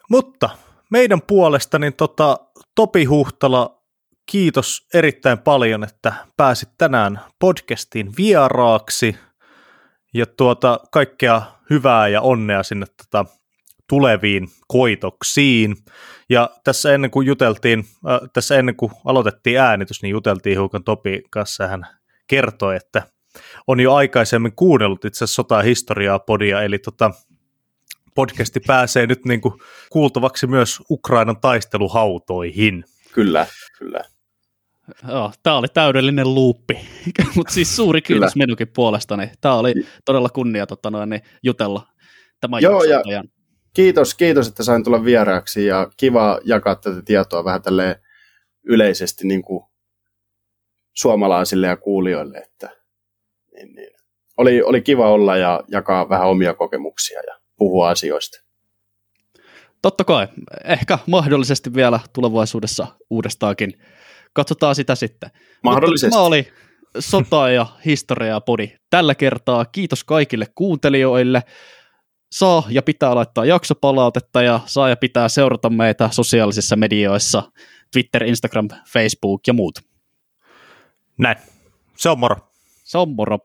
Mutta meidän puolesta niin tota, Topi Huhtala, kiitos erittäin paljon, että pääsit tänään podcastiin vieraaksi. Ja tuota, kaikkea hyvää ja onnea sinne tota, tuleviin koitoksiin. Ja tässä ennen kuin juteltiin, äh, tässä ennen kuin aloitettiin äänitys, niin juteltiin hiukan Topi kanssa hän kertoi, että on jo aikaisemmin kuunnellut itse asiassa sota-historiaa podia, eli tota, podcasti pääsee nyt niin kuin kuultavaksi myös Ukrainan taisteluhautoihin. Kyllä, kyllä. Joo, tämä oli täydellinen luuppi, mutta siis suuri kiitos kyllä. minunkin puolestani. Tämä oli todella kunnia tota noin, niin jutella tämän Joo, ja ajan. Kiitos, kiitos, että sain tulla vieraaksi ja kiva jakaa tätä tietoa vähän tälle yleisesti niin kuin suomalaisille ja kuulijoille, että niin, niin. Oli, oli kiva olla ja jakaa vähän omia kokemuksia ja puhua asioista. Totta kai. Ehkä mahdollisesti vielä tulevaisuudessa uudestaakin. Katsotaan sitä sitten. Mahdollisesti. Mutta oli sota ja historia podi tällä kertaa. Kiitos kaikille kuuntelijoille. Saa ja pitää laittaa jaksopalautetta ja saa ja pitää seurata meitä sosiaalisissa medioissa, Twitter, Instagram, Facebook ja muut. Näin. Se on moro. Se on moro.